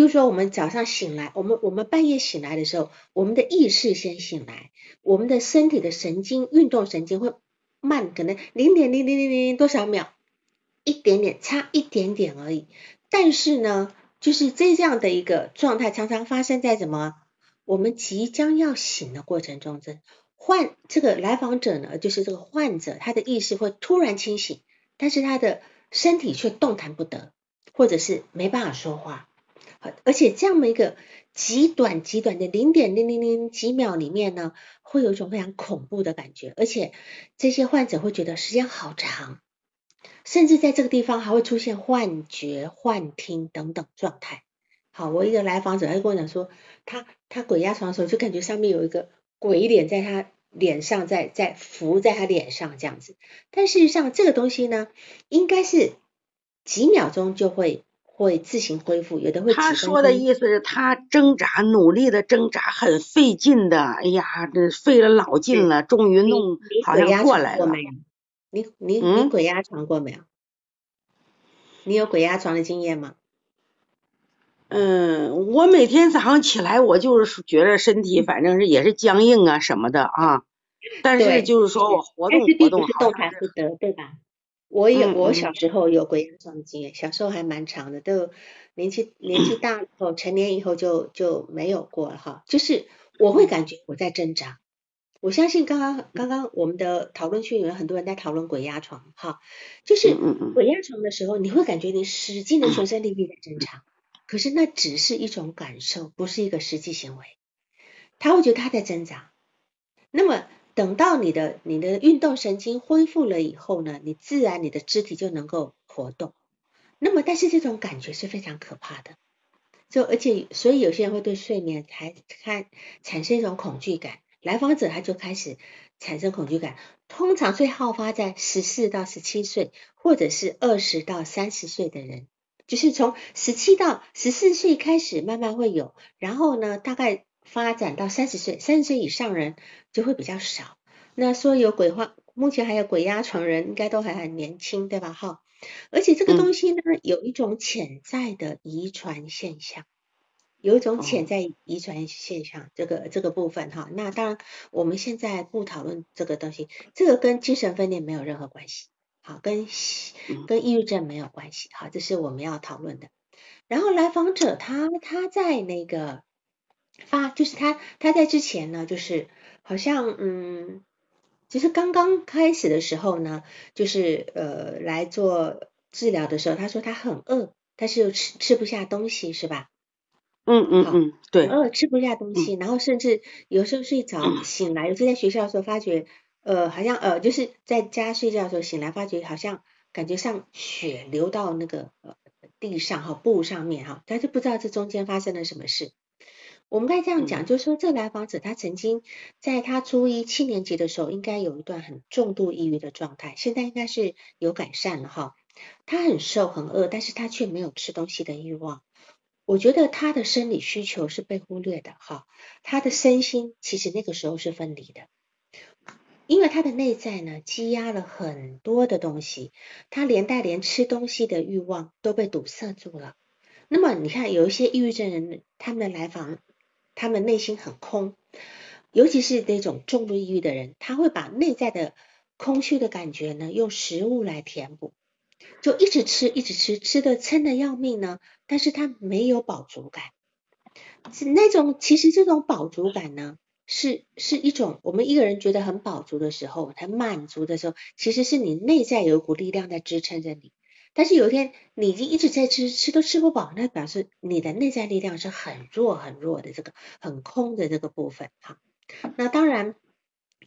比如说，我们早上醒来，我们我们半夜醒来的时候，我们的意识先醒来，我们的身体的神经运动神经会慢，可能零点零零零零多少秒，一点点，差一点点而已。但是呢，就是这样的一个状态，常常发生在什么？我们即将要醒的过程中，这患这个来访者呢，就是这个患者，他的意识会突然清醒，但是他的身体却动弹不得，或者是没办法说话。而且这样的一个极短极短的零点零零零几秒里面呢，会有一种非常恐怖的感觉，而且这些患者会觉得时间好长，甚至在这个地方还会出现幻觉、幻听等等状态。好，我一个来访者他就跟我讲说，他他鬼压床的时候就感觉上面有一个鬼脸在他脸上，在在浮在他脸上这样子。但事实上这个东西呢，应该是几秒钟就会。会自行恢复，有的会。他说的意思是，他挣扎，努力的挣扎，很费劲的。哎呀，这费了老劲了，终于弄，好像过来了。你你你鬼压床过没有？你有鬼压床的经验吗？嗯，我每天早上起来，我就是觉得身体反正是也是僵硬啊什么的啊。但是就是说我活动活动，动弹不得，对吧？我也，我小时候有鬼压床的经验，小时候还蛮长的，都年纪年纪大后，成年以后就就没有过了哈。就是我会感觉我在挣扎。我相信刚刚刚刚我们的讨论区有很多人在讨论鬼压床，哈，就是鬼压床的时候，你会感觉你使劲的全身力气在挣扎，可是那只是一种感受，不是一个实际行为。他会觉得他在挣扎。那么等到你的你的运动神经恢复了以后呢，你自然你的肢体就能够活动。那么但是这种感觉是非常可怕的，就而且所以有些人会对睡眠还看产生一种恐惧感。来访者他就开始产生恐惧感，通常最好发在十四到十七岁，或者是二十到三十岁的人，就是从十七到十四岁开始慢慢会有，然后呢，大概发展到三十岁，三十岁以上人就会比较少。那说有鬼话，目前还有鬼压床人，应该都还很年轻，对吧？哈，而且这个东西呢，有一种潜在的遗传现象。有一种潜在遗传现象，这个这个部分哈，那当然我们现在不讨论这个东西，这个跟精神分裂没有任何关系，好，跟跟抑郁症没有关系，好，这是我们要讨论的。然后来访者他他在那个发，就是他他在之前呢，就是好像嗯，其实刚刚开始的时候呢，就是呃来做治疗的时候，他说他很饿，但是又吃吃不下东西，是吧？嗯嗯嗯，对，饿，吃不下东西，然后甚至有时候睡着醒来，有时在学校的时候发觉，呃，好像呃，就是在家睡觉的时候醒来发觉，好像感觉像血流到那个呃地上哈布上面哈，他就不知道这中间发生了什么事。我们该这样讲，就是说这来访者他曾经在他初一七年级的时候，应该有一段很重度抑郁的状态，现在应该是有改善了哈。他很瘦很饿，但是他却没有吃东西的欲望。我觉得他的生理需求是被忽略的，哈，他的身心其实那个时候是分离的，因为他的内在呢积压了很多的东西，他连带连吃东西的欲望都被堵塞住了。那么你看，有一些抑郁症人，他们的来访，他们内心很空，尤其是那种重度抑郁的人，他会把内在的空虚的感觉呢，用食物来填补。就一直吃，一直吃，吃的撑的要命呢。但是他没有饱足感，是那种其实这种饱足感呢，是是一种我们一个人觉得很饱足的时候，很满足的时候，其实是你内在有一股力量在支撑着你。但是有一天你已经一直在吃，吃都吃不饱，那表示你的内在力量是很弱很弱的，这个很空的这个部分哈。那当然，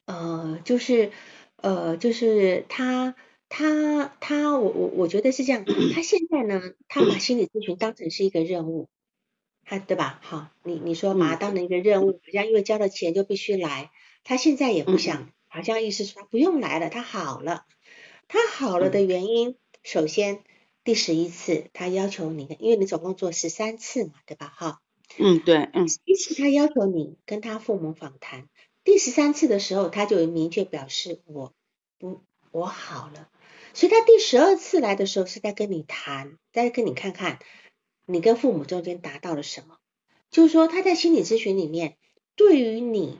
呃，就是呃，就是他。他他我我我觉得是这样，他现在呢，他把心理咨询当成是一个任务，他对吧？好，你你说把它当成一个任务，人家因为交了钱就必须来，他现在也不想，好像意思说不用来了，他好了，他好了的原因，首先第十一次他要求你，因为你总共做十三次嘛，对吧？哈，嗯对，嗯，第一次他要求你跟他父母访谈，第十三次的时候他就明确表示我不我好了。所以他第十二次来的时候是在跟你谈，在跟你看看你跟父母中间达到了什么。就是说他在心理咨询里面，对于你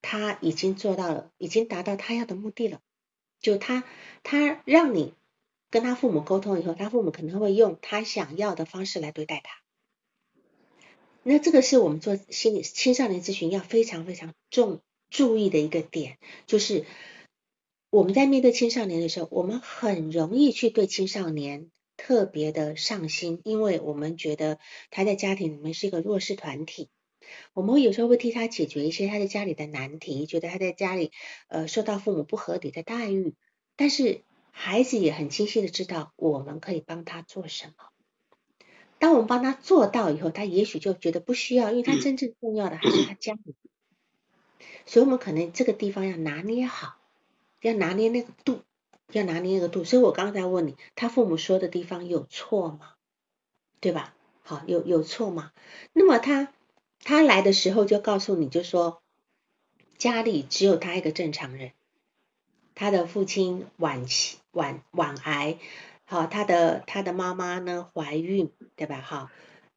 他已经做到了，已经达到他要的目的了。就他他让你跟他父母沟通以后，他父母可能会用他想要的方式来对待他。那这个是我们做心理青少年咨询要非常非常重注意的一个点，就是。我们在面对青少年的时候，我们很容易去对青少年特别的上心，因为我们觉得他在家庭里面是一个弱势团体，我们有时候会替他解决一些他在家里的难题，觉得他在家里呃受到父母不合理的待遇，但是孩子也很清晰的知道我们可以帮他做什么。当我们帮他做到以后，他也许就觉得不需要，因为他真正重要的还是他家里，所以我们可能这个地方要拿捏好。要拿捏那个度，要拿捏那个度，所以我刚才问你，他父母说的地方有错吗？对吧？好，有有错吗？那么他他来的时候就告诉你就说，家里只有他一个正常人，他的父亲晚期晚晚癌，好，他的他的妈妈呢怀孕，对吧？哈，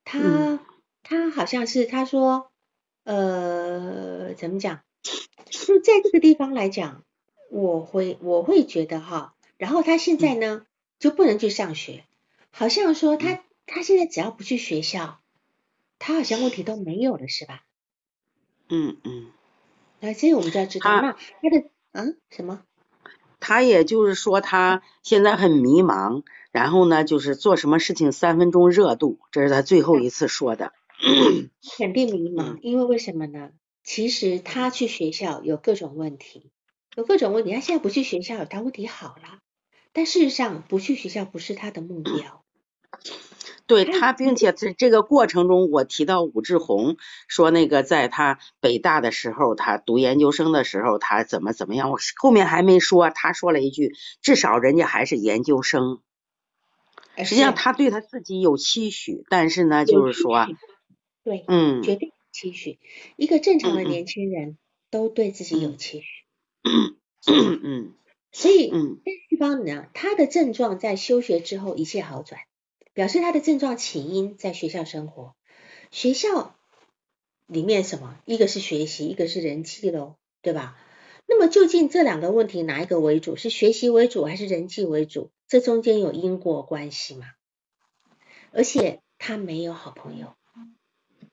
他他好像是他说，呃，怎么讲？就在这个地方来讲。我会我会觉得哈，然后他现在呢就不能去上学，好像说他他现在只要不去学校，他好像问题都没有了是吧？嗯嗯。那这我们就要知道，那他的啊什么？他也就是说，他现在很迷茫，然后呢，就是做什么事情三分钟热度，这是他最后一次说的。<coughs> 肯定迷茫，因为为什么呢？其实他去学校有各种问题，有各种问题。他现在不去学校，他问题好了。但事实上，不去学校不是他的目标。对他，并且在这个过程中，我提到武志红说，那个在他北大的时候，他读研究生的时候，他怎么怎么样？我后面还没说，他说了一句，至少人家还是研究生。实际上，他对他自己有期许，但是呢，就是说。对，嗯，绝对期许，一个正常的年轻人都对自己有期许，嗯嗯，所以这个地方呢，他的症状在休学之后一切好转，表示他的症状起因在学校生活，学校里面什么，一个是学习，一个是人际喽，对吧？那么究竟这两个问题哪一个为主？是学习为主还是人际为主？这中间有因果关系吗？而且他没有好朋友。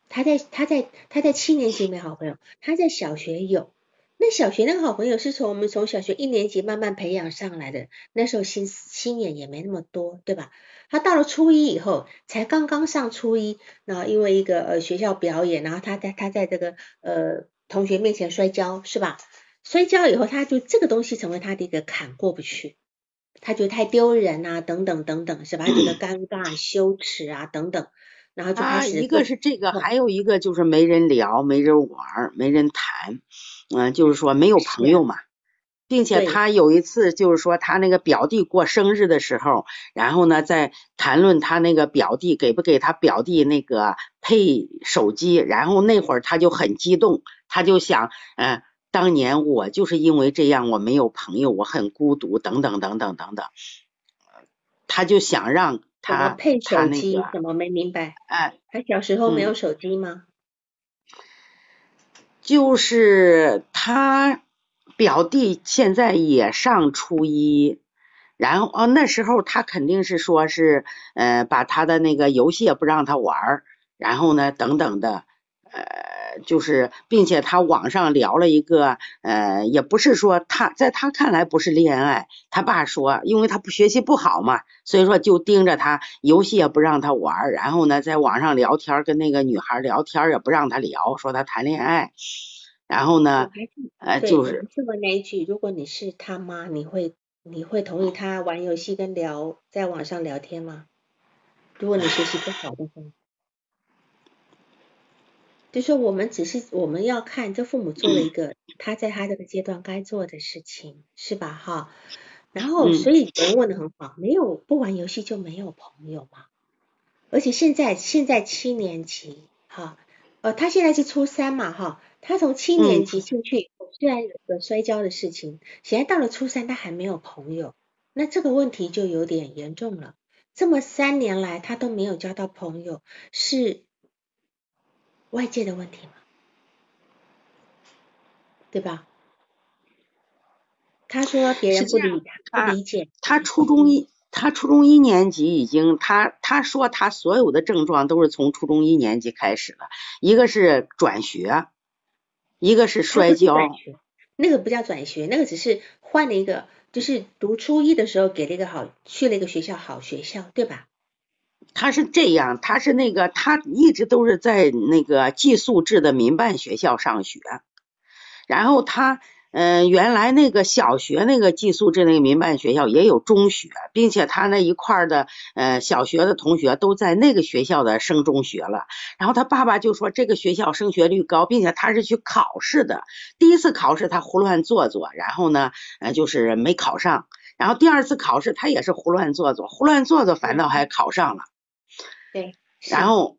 他在他在他在七年级没好朋友，他在小学有。那小学那个好朋友是从我们从小学一年级慢慢培养上来的，那时候心心眼也没那么多，对吧？他到了初一以后，才刚刚上初一，然后因为一个呃学校表演，然后他在他在这个呃同学面前摔跤，是吧？摔跤以后，他就这个东西成为他的一个坎过不去，他觉得太丢人啊，等等等等，是吧？他觉得尴尬、羞耻啊，等等。然后就开始，一个是这个，还有一个就是没人聊，没人玩，没人谈，嗯，就是说没有朋友嘛，并且他有一次就是说他那个表弟过生日的时候，然后呢在谈论他那个表弟给不给他表弟那个配手机，然后那会儿他就很激动，他就想，嗯，当年我就是因为这样我没有朋友，我很孤独，等等等等等等，他就想让。他配手机？怎么没明白？哎，他小时候没有手机吗？就是他表弟现在也上初一，然后哦那时候他肯定是说是呃把他的那个游戏也不让他玩儿，然后呢等等的呃。就是，并且他网上聊了一个，呃，也不是说他在他看来不是恋爱。他爸说，因为他不学习不好嘛，所以说就盯着他，游戏也不让他玩儿，然后呢，在网上聊天跟那个女孩聊天也不让他聊，说他谈恋爱。然后呢，呃，就是这么那一句，如果你是他妈，你会你会同意他玩游戏跟聊在网上聊天吗？如果你学习不好的话。就说我们只是我们要看这父母做了一个他在他这个阶段该做的事情，是吧？哈，然后所以人问的很好，没有不玩游戏就没有朋友嘛。而且现在现在七年级，哈，呃，他现在是初三嘛，哈，他从七年级进去，虽然有个摔跤的事情，现在到了初三他还没有朋友，那这个问题就有点严重了。这么三年来他都没有交到朋友，是。外界的问题吗，对吧？他说别人不理他，不理解。他初中一，他初中一年级已经，他他说他所有的症状都是从初中一年级开始了，一个是转学，一个是摔跤。那个不叫转学，那个只是换了一个，就是读初一的时候给了一个好，去了一个学校好学校，对吧？他是这样，他是那个，他一直都是在那个寄宿制的民办学校上学，然后他，嗯，原来那个小学那个寄宿制那个民办学校也有中学，并且他那一块的，呃，小学的同学都在那个学校的升中学了，然后他爸爸就说这个学校升学率高，并且他是去考试的，第一次考试他胡乱做做，然后呢，呃，就是没考上，然后第二次考试他也是胡乱做做，胡乱做做反倒还考上了。对，然后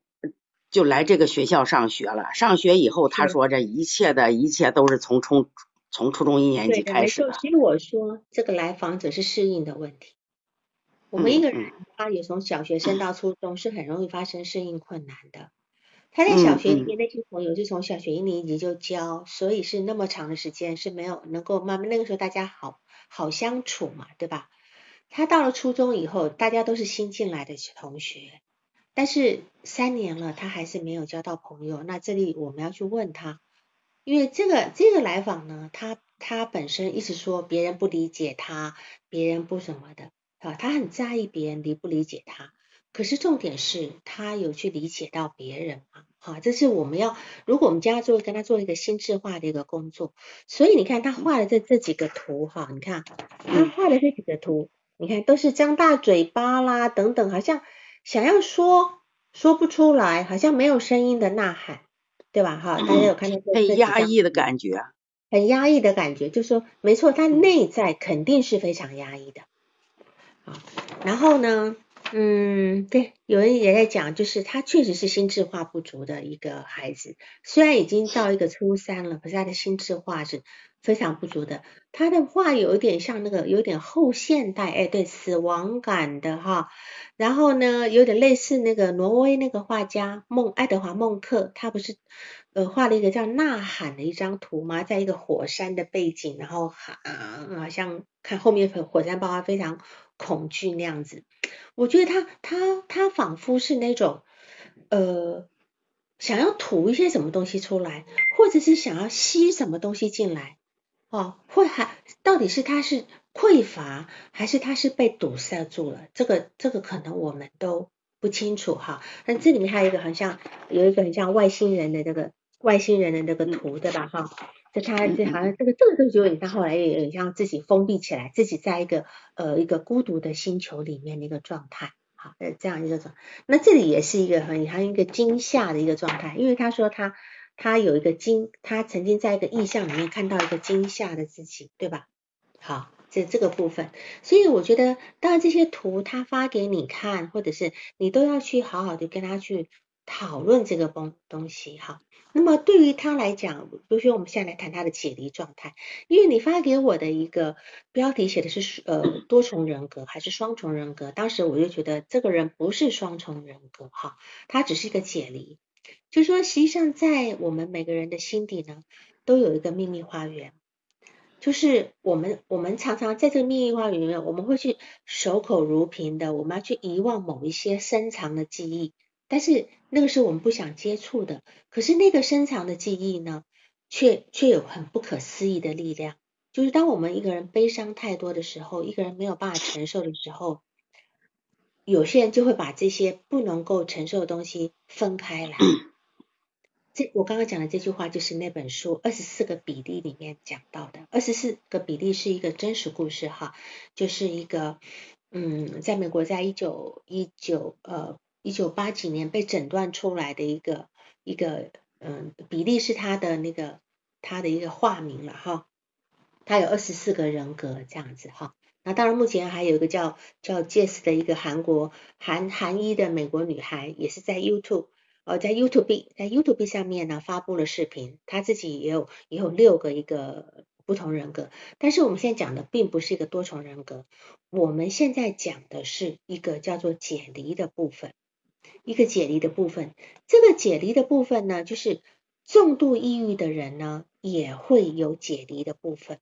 就来这个学校上学了。上学以后，他说这一切的一切都是从从从初中一年级开始的。所以我说，这个来访者是适应的问题。我们一个人，他有从小学生到初中，是很容易发生适应困难的。他在小学里面那些朋友，就从小学一年级就交，所以是那么长的时间是没有能够慢慢那个时候大家好好相处嘛，对吧？他到了初中以后，大家都是新进来的同学。但是三年了，他还是没有交到朋友。那这里我们要去问他，因为这个这个来访呢，他他本身一直说别人不理解他，别人不什么的，啊，他很在意别人理不理解他。可是重点是他有去理解到别人吗？好，这是我们要，如果我们将要做跟他做一个心智化的一个工作，所以你看他画的这这几个图哈，你看他画的这几个图，你看都是张大嘴巴啦等等，好像想要说说不出来，好像没有声音的呐喊，对吧？哈，大家有看到很压抑的感觉，很压抑的感觉，就说没错，他内在肯定是非常压抑的，啊，然后呢？嗯，对，有人也在讲，就是他确实是心智化不足的一个孩子，虽然已经到一个初三了，可是他的心智化是非常不足的。他的画有一点像那个，有点后现代，哎，对，死亡感的哈。然后呢，有点类似那个挪威那个画家孟爱德华孟克，他不是呃画了一个叫《呐喊》的一张图吗？在一个火山的背景，然后喊，好像看后面火山爆发非常。恐惧那样子，我觉得他他他仿佛是那种呃想要吐一些什么东西出来，或者是想要吸什么东西进来哦，或还到底是他是匮乏，还是他是被堵塞住了？这个这个可能我们都不清楚哈。那这里面还有一个很像有一个很像外星人的这个外星人的那个图对吧哈？就他这好像这个这个就有点，他后来也有点像自己封闭起来，自己在一个呃一个孤独的星球里面的一个状态，好，呃这样一个状。那这里也是一个很很一个惊吓的一个状态，因为他说他他有一个惊，他曾经在一个意象里面看到一个惊吓的自己，对吧？好，这这个部分，所以我觉得当然这些图他发给你看，或者是你都要去好好的跟他去讨论这个东东西，哈。那么对于他来讲，比如说我们现在来谈他的解离状态，因为你发给我的一个标题写的是呃多重人格还是双重人格，当时我就觉得这个人不是双重人格哈，他只是一个解离，就说实际上在我们每个人的心底呢，都有一个秘密花园，就是我们我们常常在这个秘密花园里面，我们会去守口如瓶的，我们要去遗忘某一些深藏的记忆。但是那个是我们不想接触的，可是那个深藏的记忆呢，却却有很不可思议的力量。就是当我们一个人悲伤太多的时候，一个人没有办法承受的时候，有些人就会把这些不能够承受的东西分开来。这我刚刚讲的这句话就是那本书《二十四个比例》里面讲到的。二十四个比例是一个真实故事哈，就是一个嗯，在美国，在一九一九呃。一九八几年被诊断出来的一个一个嗯比例是他的那个他的一个化名了哈，他有二十四个人格这样子哈，那当然目前还有一个叫叫 Jess 的一个韩国韩韩裔的美国女孩，也是在 YouTube 呃在 YouTube 在 YouTube 上面呢发布了视频，他自己也有也有六个一个不同人格，但是我们现在讲的并不是一个多重人格，我们现在讲的是一个叫做解离的部分。一个解离的部分，这个解离的部分呢，就是重度抑郁的人呢，也会有解离的部分，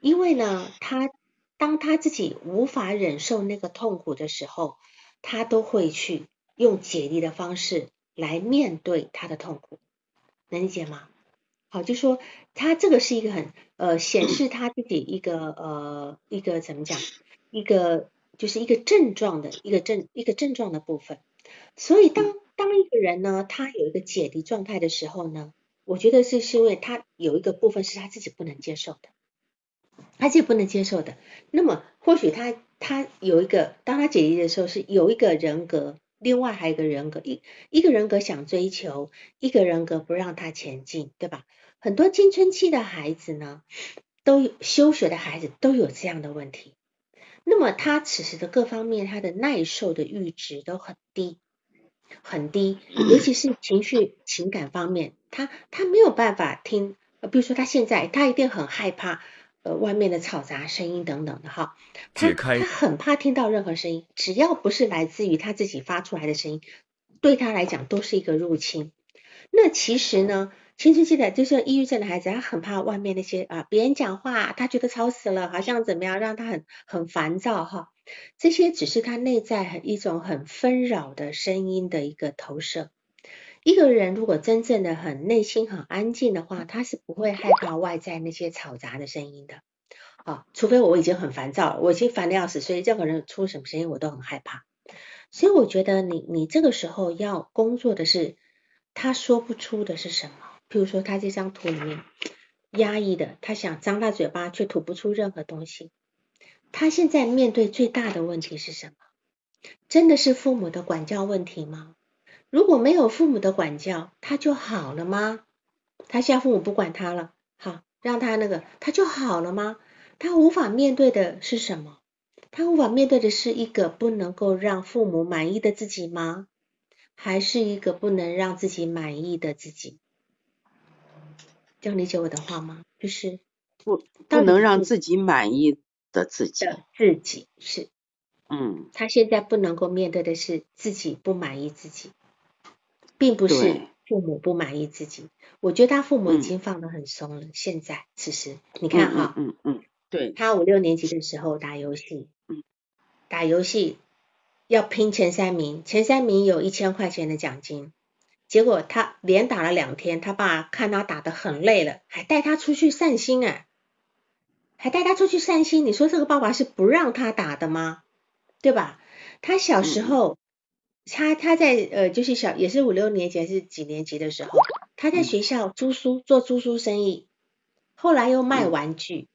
因为呢，他当他自己无法忍受那个痛苦的时候，他都会去用解离的方式来面对他的痛苦，能理解吗？好，就说他这个是一个很呃显示他自己一个呃一个怎么讲，一个就是一个症状的一个症一个症状的部分。所以，当当一个人呢，他有一个解离状态的时候呢，我觉得是是因为他有一个部分是他自己不能接受的，他自己不能接受的。那么，或许他他有一个，当他解离的时候，是有一个人格，另外还有一个人格，一一个人格想追求，一个人格不让他前进，对吧？很多青春期的孩子呢，都有休学的孩子都有这样的问题。那么他此时的各方面，他的耐受的阈值都很低，很低，尤其是情绪情感方面，他他没有办法听，比如说他现在他一定很害怕呃外面的嘈杂声音等等的哈，他他很怕听到任何声音，只要不是来自于他自己发出来的声音，对他来讲都是一个入侵。那其实呢？青春期的，就是抑郁症的孩子，他很怕外面那些啊，别人讲话，他觉得吵死了，好像怎么样，让他很很烦躁哈。这些只是他内在很一种很纷扰的声音的一个投射。一个人如果真正的很内心很安静的话，他是不会害怕外在那些嘈杂的声音的。啊，除非我已经很烦躁了，我已经烦的要死，所以任何人出什么声音我都很害怕。所以我觉得你你这个时候要工作的是他说不出的是什么，譬如说他这张图里面压抑的，他想张大嘴巴却吐不出任何东西。他现在面对最大的问题是什么？真的是父母的管教问题吗？如果没有父母的管教，他就好了吗？他现在父母不管他了，好让他那个他就好了吗？他无法面对的是什么？他无法面对的是一个不能够让父母满意的自己吗？还是一个不能让自己满意的自己？这样理解我的话吗？就是不不能让自己满意的自己。自己是，嗯，他现在不能够面对的是自己不满意自己，并不是父母不满意自己。我觉得他父母已经放得很松了。现在此时，你看哈，嗯嗯。对他五六年级的时候打游戏，打游戏要拼前三名，前三名有一千块钱的奖金。结果他连打了两天，他爸看他打得很累了，还带他出去散心哎，还带他出去散心。你说这个爸爸是不让他打的吗？对吧？他小时候，他他在呃就是小也是五六年级还是几年级的时候，他在学校租书做租书生意，后来又卖玩具。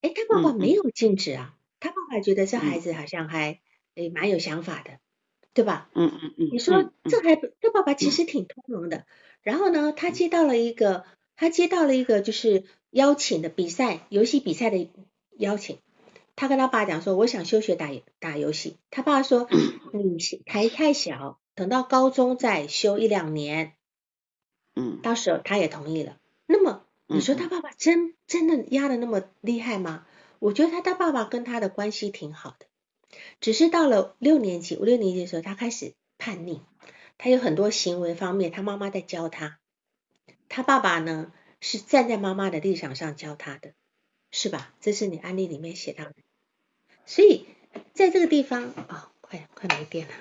哎，他爸爸没有禁止啊，他爸爸觉得这孩子好像还诶蛮有想法的，对吧？嗯嗯嗯。你说这孩这爸爸其实挺通融的。然后呢，他接到了一个，他接到了一个就是邀请的比赛，游戏比赛的邀请。他跟他爸讲说，我想休学打打游戏。他爸说，<clears throat> 你还太小，等到高中再休一两年。嗯。到时候他也同意了。那么。你说他爸爸真真的压的那么厉害吗？我觉得他他爸爸跟他的关系挺好的，只是到了六年级五六年级的时候，他开始叛逆，他有很多行为方面，他妈妈在教他，他爸爸呢是站在妈妈的立场上教他的，是吧？这是你案例里面写到的，所以在这个地方啊，快快没电了，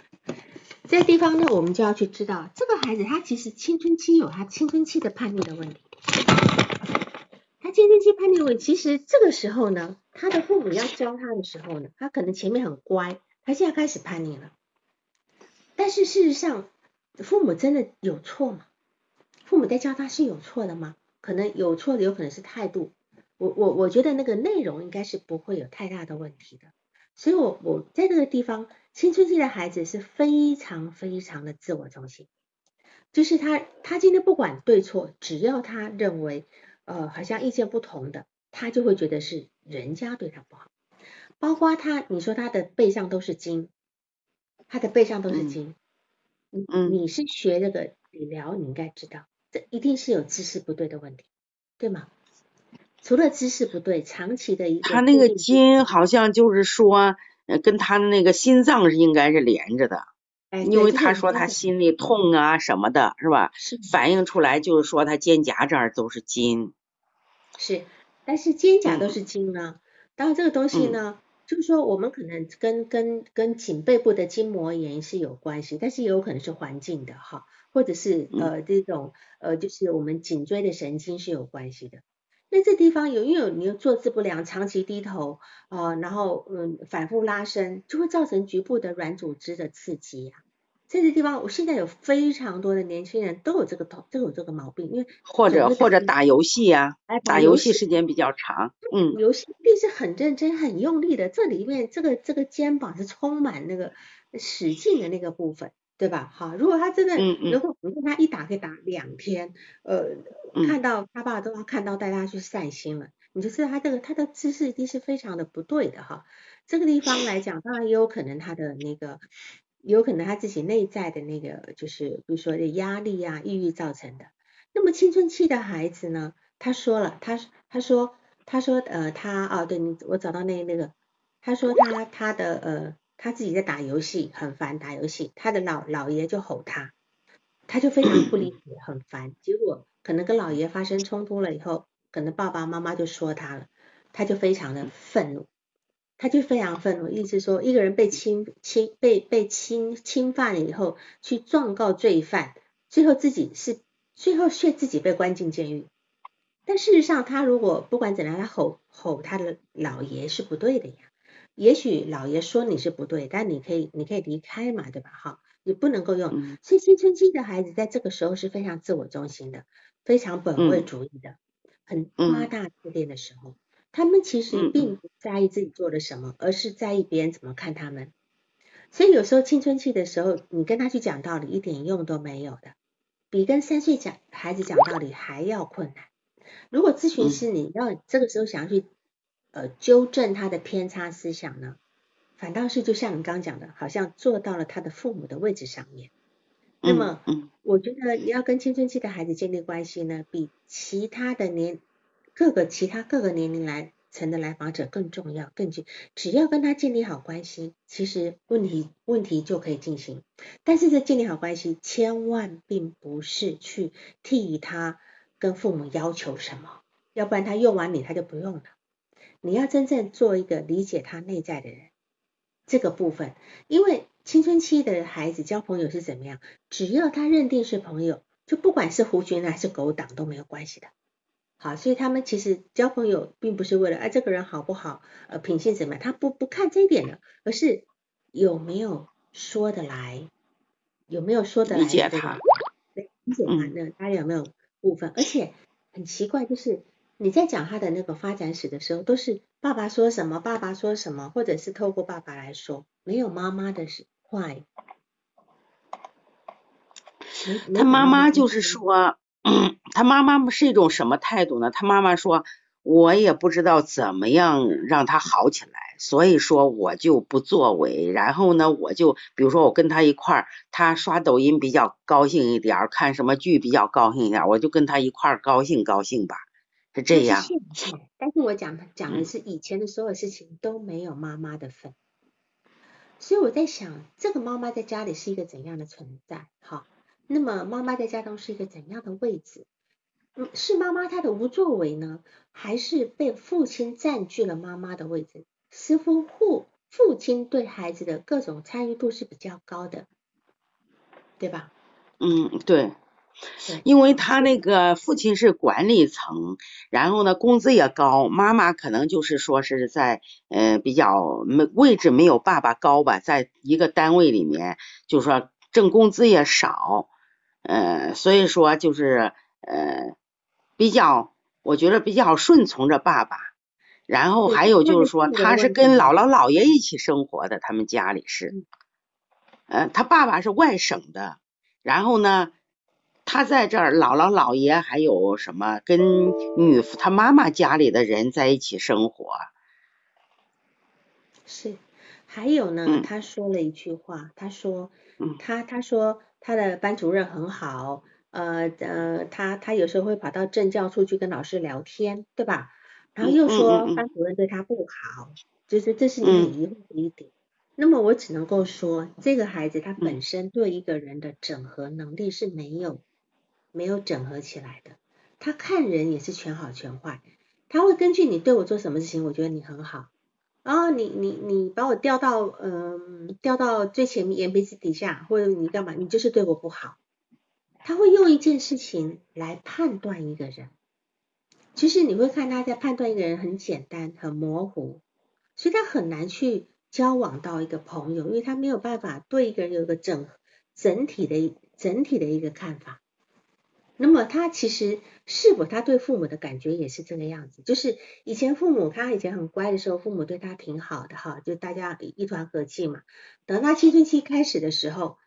这地方呢，我们就要去知道，这个孩子他其实青春期有他青春期的叛逆的问题。他青春期叛逆问题，其实这个时候呢，他的父母要教他的时候呢，他可能前面很乖，他现在开始叛逆了。但是事实上，父母真的有错吗？父母在教他是有错的吗？可能有错的，有可能是态度。我我我觉得那个内容应该是不会有太大的问题的。所以，我我在这个地方，青春期的孩子是非常非常的自我中心。就是他，他今天不管对错，只要他认为，呃，好像意见不同的，他就会觉得是人家对他不好。包括他，你说他的背上都是金，他的背上都是金。嗯，你是学这个理疗，你应该知道，这一定是有姿势不对的问题，对吗？除了姿势不对，长期的一个。他那个筋好像就是说，跟他的那个心脏是应该是连着的。因为他说他心里痛啊什么的，是吧？是反映出来就是说他肩胛这儿都是筋。是，但是肩胛都是筋呢。当然这个东西呢，就是说我们可能跟跟跟颈背部的筋膜炎是有关系，但是也有可能是环境的哈，或者是呃这种呃就是我们颈椎的神经是有关系的。那这地方有因为你坐姿不良，长期低头啊，然后嗯反复拉伸，就会造成局部的软组织的刺激呀。这些地方，我现在有非常多的年轻人都有这个头，都有这个毛病，因为或者或者打游戏呀，打游戏时间比较长，嗯，游戏一定是很认真、很用力的，这里面这个这个肩膀是充满那个使劲的那个部分，对吧？好，如果他真的，如果如果他一打可以打两天，呃，看到他爸都要看到带他去散心了，你就知道他这个他的姿势一定是非常的不对的哈。这个地方来讲，当然也有可能他的那个。有可能他自己内在的那个，就是比如说的压力啊、抑郁造成的。那么青春期的孩子呢，他说了，他他说他说呃他啊，对你我找到那那个，他说他他的呃他自己在打游戏很烦打游戏，他的老老爷就吼他，他就非常不理解很烦，结果可能跟老爷发生冲突了以后，可能爸爸妈妈就说他了，他就非常的愤怒。他就非常愤怒，意思说一个人被侵侵被被侵侵犯了以后，去状告罪犯，最后自己是最后却自己被关进监狱。但事实上，他如果不管怎样，他吼吼他的老爷是不对的呀。也许老爷说你是不对，但你可以你可以离开嘛，对吧？哈，你不能够用。所以青春期的孩子在这个时候是非常自我中心的，非常本位主义的，很夸大自恋的时候。他们其实并不在意自己做了什么，而是在意别人怎么看他们。所以有时候青春期的时候，你跟他去讲道理一点用都没有的，比跟三岁讲孩子讲道理还要困难。如果咨询师你要这个时候想要去。呃，纠正他的偏差思想呢，反倒是就像你刚刚讲的，好像坐到了他的父母的位置上面。那么，我觉得要跟青春期的孩子建立关系呢，比其他的年各个其他各个年龄来层的来访者更重要、更紧。只要跟他建立好关系，其实问题问题就可以进行。但是这建立好关系，千万并不是去替他跟父母要求什么，要不然他用完你，他就不用了。你要真正做一个理解他内在的人，这个部分，因为青春期的孩子交朋友是怎么样？只要他认定是朋友，就不管是狐群还是狗党都没有关系的。好，所以他们其实交朋友并不是为了哎这个人好不好，呃品性怎么样，他不不看这一点的，而是有没有说得来，有没有说得来理解他，理解他那他有没有部分？而且很奇怪就是。你在讲他的那个发展史的时候，都是爸爸说什么，爸爸说什么，或者是透过爸爸来说，没有妈妈的话。他妈妈就是说，<clears throat> 他妈妈是一种什么态度呢？他妈妈说，我也不知道怎么样让他好起来，所以说我就不作为。然后呢，我就比如说我跟他一块儿，他刷抖音比较高兴一点，看什么剧比较高兴一点，我就跟他一块儿高兴高兴吧。是这样，但是我讲讲的是以前的所有事情都没有妈妈的份，所以我在想，这个妈妈在家里是一个怎样的存在？好，那么妈妈在家中是一个怎样的位置？嗯，是妈妈她的无作为呢，还是被父亲占据了妈妈的位置？似乎父父亲对孩子的各种参与度是比较高的，对吧？嗯，对。因为他那个父亲是管理层，然后呢工资也高，妈妈可能就是说是在呃比较没位置没有爸爸高吧，在一个单位里面，就是说挣工资也少，呃所以说就是呃比较我觉得比较顺从着爸爸，然后还有就是说他是跟姥姥。姥爷一起生活的，他们家里是，呃他爸爸是外省的，然后呢。他在这儿，姥姥姥爷还有什么跟女夫他妈妈家里的人在一起生活。是，还有呢，他说了一句话，他说，他他说他的班主任很好，呃呃，他他有时候会跑到政教处去跟老师聊天，对吧？然后又说班主任对他不好，就是这是你疑惑的一点。那么我只能够说，这个孩子他本身对一个人的整合能力是没有。没有整合起来的，他看人也是全好全坏，他会根据你对我做什么事情，我觉得你很好，然后你你你把我调到嗯调到最前面眼皮子底下，或者你干嘛，你就是对我不好，他会用一件事情来判断一个人，其实你会看他在判断一个人很简单很模糊，所以他很难去交往到一个朋友，因为他没有办法对一个人有一个整整体的整体的一个看法。那么他其实是否他对父母的感觉也是这个样子？就是以前父母他以前很乖的时候，父母对他挺好的哈，就大家一团和气嘛。等他青春期开始的时候，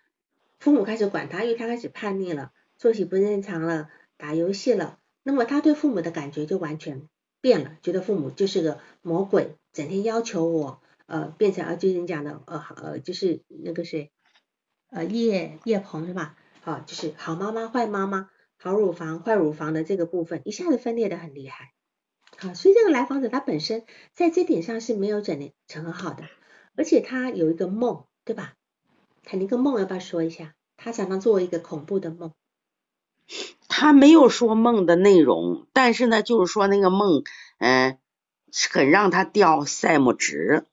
父母开始管他，因为他开始叛逆了，作息不正常了，打游戏了。那么他对父母的感觉就完全变了，觉得父母就是个魔鬼，整天要求我，呃，变成啊就是你讲的呃呃就是那个谁呃叶叶鹏是吧？好，就是好妈妈坏妈妈。好乳房、坏乳房的这个部分一下子分裂的很厉害，好，所以这个来访者他本身在这点上是没有整整合好的，而且他有一个梦，对吧？他那个梦要不要说一下？他常常做一个恐怖的梦。他没有说梦的内容，但是呢，就是说那个梦，嗯，很让他掉赛姆值，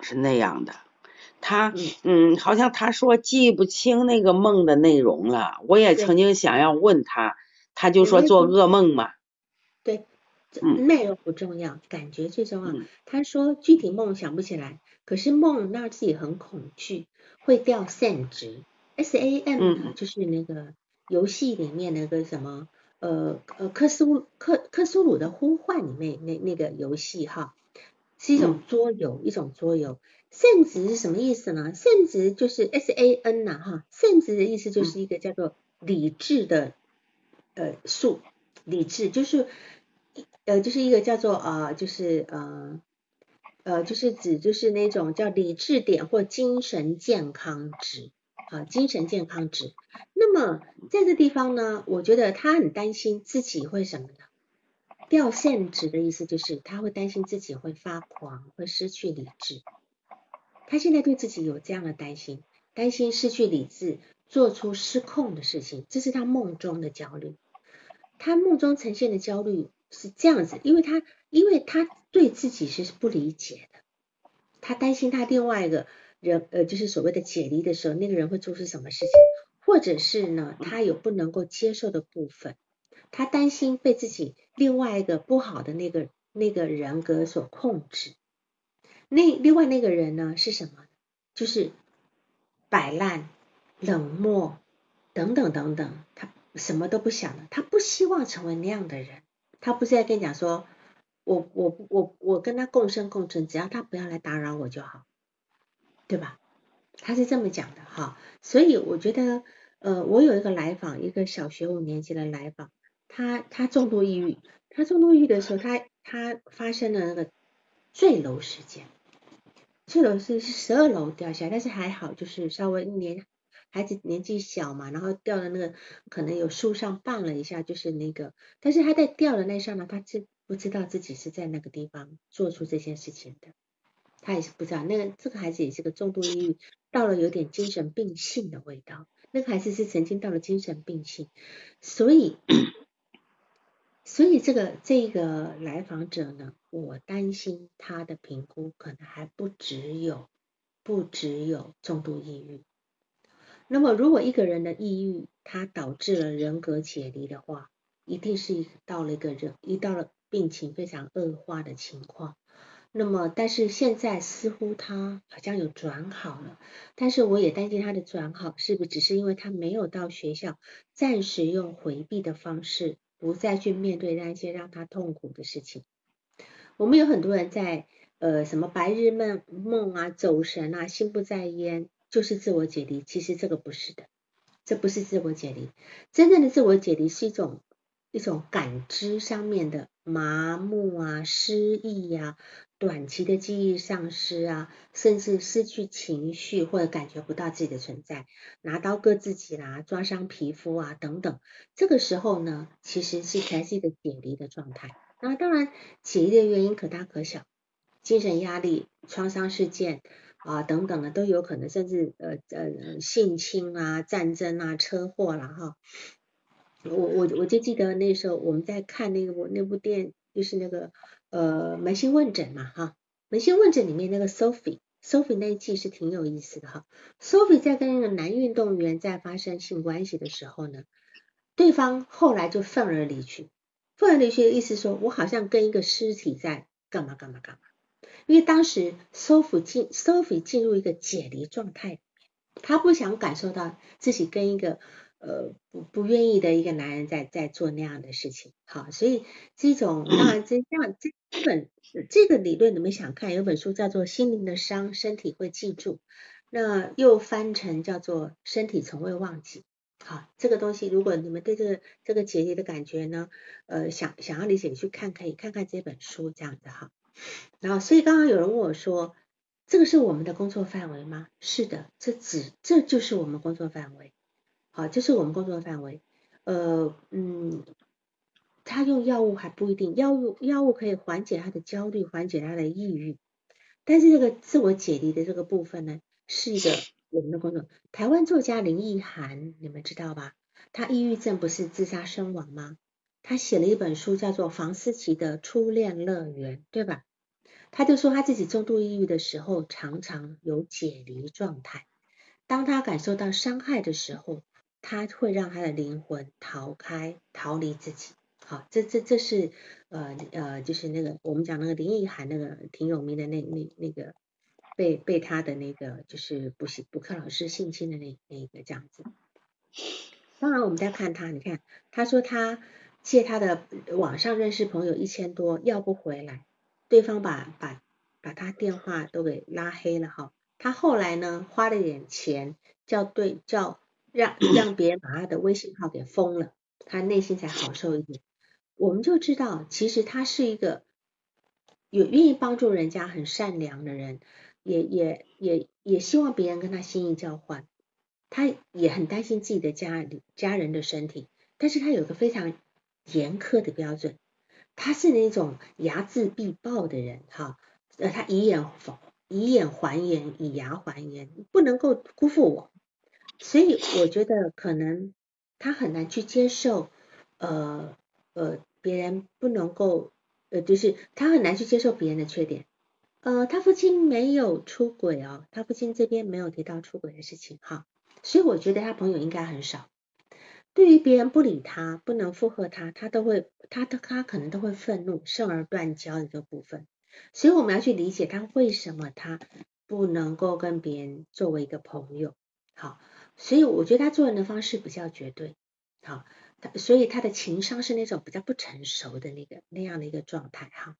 是那样的。他嗯，好像他说记不清那个梦的内容了。我也曾经想要问他，他就说做噩梦嘛。对，内容不重要，感觉最重要。他说具体梦想不起来，可是梦让自己很恐惧，会掉 SAM 值，S A M 就是那个游戏里面那个什么呃呃克苏克克苏鲁的呼唤里面那那个游戏哈。是一种桌游，一种桌游。圣值是什么意思呢？圣值就是 S A N 呐，哈，圣值的意思就是一个叫做理智的呃数，理智就是呃就是一个叫做呃就是呃呃就是指就是那种叫理智点或精神健康值啊，精神健康值。那么在这地方呢，我觉得他很担心自己会什么呢？掉线值的意思就是他会担心自己会发狂，会失去理智。他现在对自己有这样的担心，担心失去理智，做出失控的事情，这是他梦中的焦虑。他梦中呈现的焦虑是这样子，因为他因为他对自己是不理解的，他担心他另外一个人呃就是所谓的解离的时候，那个人会做出什么事情，或者是呢他有不能够接受的部分。他担心被自己另外一个不好的那个那个人格所控制。那另外那个人呢是什么？就是摆烂、冷漠等等等等。他什么都不想的，他不希望成为那样的人。他不是在跟你讲说，我我我我跟他共生共存，只要他不要来打扰我就好，对吧？他是这么讲的哈。所以我觉得，呃，我有一个来访，一个小学五年级的来访。他他重度抑郁，他重度抑郁的时候，他他发生了那个坠楼事件，坠楼是是十二楼掉下来，但是还好，就是稍微年孩子年纪小嘛，然后掉的那个可能有树上绊了一下，就是那个，但是他在掉的那刹那，他知不知道自己是在那个地方做出这件事情的，他也是不知道，那个这个孩子也是个重度抑郁，到了有点精神病性的味道，那个孩子是曾经到了精神病性，所以。<coughs> 所以这个这个来访者呢，我担心他的评估可能还不只有不只有重度抑郁。那么如果一个人的抑郁，他导致了人格解离的话，一定是到了一个人一到了病情非常恶化的情况。那么但是现在似乎他好像有转好了，但是我也担心他的转好是不是只是因为他没有到学校，暂时用回避的方式。不再去面对那些让他痛苦的事情。我们有很多人在呃什么白日梦梦啊、走神啊、心不在焉，就是自我解离。其实这个不是的，这不是自我解离。真正的自我解离是一种一种感知上面的麻木啊、失忆呀。短期的记忆丧失啊，甚至失去情绪或者感觉不到自己的存在，拿刀割自己啦，抓伤皮肤啊等等，这个时候呢，其实是才是一个解离的状态。那当然，解离的原因可大可小，精神压力、创伤事件啊等等的都有可能，甚至呃呃性侵啊、战争啊、车祸啦哈。我我我就记得那时候我们在看那个我那部电，就是那个。呃，扪心问诊嘛，哈，扪心问诊里面那个 Sophie，Sophie 那一季是挺有意思的哈。Sophie 在跟那个男运动员在发生性关系的时候呢，对方后来就愤而离去。愤而离去的意思说，我好像跟一个尸体在干嘛干嘛干嘛。因为当时 Sophie 进 Sophie 进入一个解离状态，他不想感受到自己跟一个。呃，不不愿意的一个男人在在做那样的事情，好，所以这种当然这样这本这个理论你们想看，有本书叫做《心灵的伤，身体会记住》，那又翻成叫做《身体从未忘记》。好，这个东西如果你们对这个这个解离的感觉呢，呃，想想要理解，去看可以看看这本书这样子哈。然后，所以刚刚有人问我说，这个是我们的工作范围吗？是的，这只这就是我们工作范围。好，这是我们工作范围。呃，嗯，他用药物还不一定，药物药物可以缓解他的焦虑，缓解他的抑郁。但是这个自我解离的这个部分呢，是一个我们的工作。台湾作家林奕涵，你们知道吧？他抑郁症不是自杀身亡吗？他写了一本书叫做《房思琪的初恋乐园》，对吧？他就说他自己重度抑郁的时候，常常有解离状态。当他感受到伤害的时候，他会让他的灵魂逃开、逃离自己。好，这这这是呃呃，就是那个我们讲那个林奕涵那个挺有名的那那那个被被他的那个就是补习补课老师性侵的那那个这样子。当然，我们再看他，你看他说他借他的网上认识朋友一千多要不回来，对方把把把他电话都给拉黑了哈。他后来呢花了点钱叫对叫让让别人把他的微信号给封了，他内心才好受一点。我们就知道，其实他是一个有愿意帮助人家、很善良的人，也也也也希望别人跟他心意交换。他也很担心自己的家里家人的身体，但是他有个非常严苛的标准，他是那种睚眦必报的人，哈，呃，他以眼以眼还眼，以牙还眼，不能够辜负我。所以我觉得可能他很难去接受，呃。呃，别人不能够，呃，就是他很难去接受别人的缺点。呃，他父亲没有出轨哦，他父亲这边没有提到出轨的事情哈，所以我觉得他朋友应该很少。对于别人不理他，不能附和他，他都会，他他他可能都会愤怒，生而断交的这个部分。所以我们要去理解他为什么他不能够跟别人作为一个朋友。好，所以我觉得他做人的方式比较绝对。好。所以他的情商是那种比较不成熟的那个那样的一个状态哈，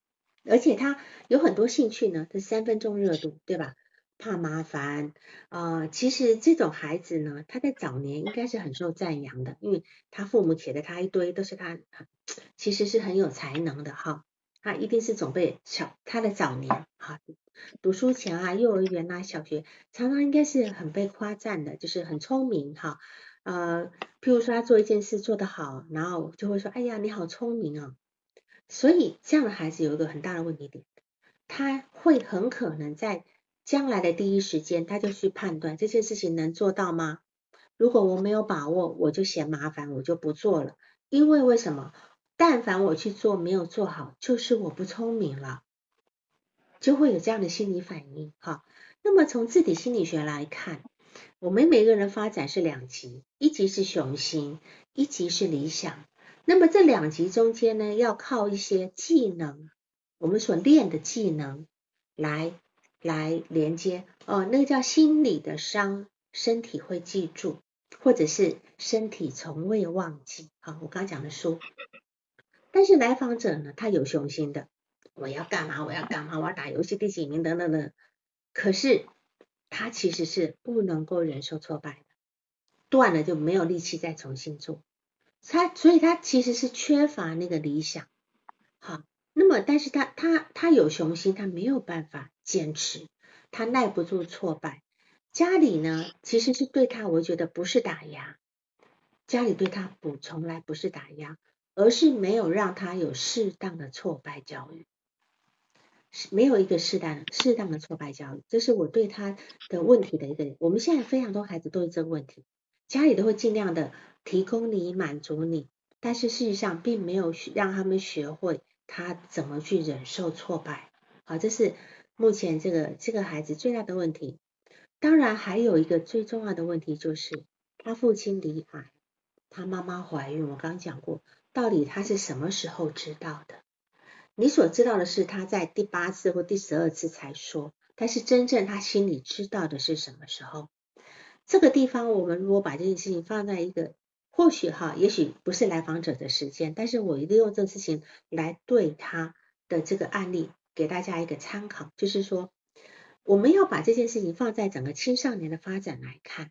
而且他有很多兴趣呢，他三分钟热度对吧？怕麻烦啊，其实这种孩子呢，他在早年应该是很受赞扬的，因为他父母写的他一堆都是他，其实是很有才能的哈，他一定是总被小他的早年哈，读书前啊，幼儿园啊，小学常常应该是很被夸赞的，就是很聪明哈。呃，譬如说他做一件事做得好，然后就会说，哎呀，你好聪明啊。所以这样的孩子有一个很大的问题点，他会很可能在将来的第一时间，他就去判断这件事情能做到吗？如果我没有把握，我就嫌麻烦，我就不做了。因为为什么？但凡我去做没有做好，就是我不聪明了，就会有这样的心理反应。哈，那么从自体心理学来看。我们每个人发展是两极，一级是雄心，一级是理想。那么这两极中间呢，要靠一些技能，我们所练的技能来来连接。哦，那个叫心理的伤，身体会记住，或者是身体从未忘记。好，我刚讲的书。但是来访者呢，他有雄心的，我要干嘛？我要干嘛？我要打游戏第几名等等等。可是。他其实是不能够忍受挫败的，断了就没有力气再重新做，他所以他其实是缺乏那个理想，好，那么但是他他他有雄心，他没有办法坚持，他耐不住挫败，家里呢其实是对他，我觉得不是打压，家里对他不从来不是打压，而是没有让他有适当的挫败教育。是没有一个适当适当的挫败教育，这是我对他的问题的一个。我们现在非常多孩子都是这个问题，家里都会尽量的提供你满足你，但是事实上并没有让他们学会他怎么去忍受挫败。好，这是目前这个这个孩子最大的问题。当然还有一个最重要的问题就是他父亲离癌，他妈妈怀孕。我刚讲过，到底他是什么时候知道的？你所知道的是他在第八次或第十二次才说，但是真正他心里知道的是什么时候？这个地方，我们如果把这件事情放在一个或许哈，也许不是来访者的时间，但是我一定用这个事情来对他的这个案例给大家一个参考，就是说我们要把这件事情放在整个青少年的发展来看。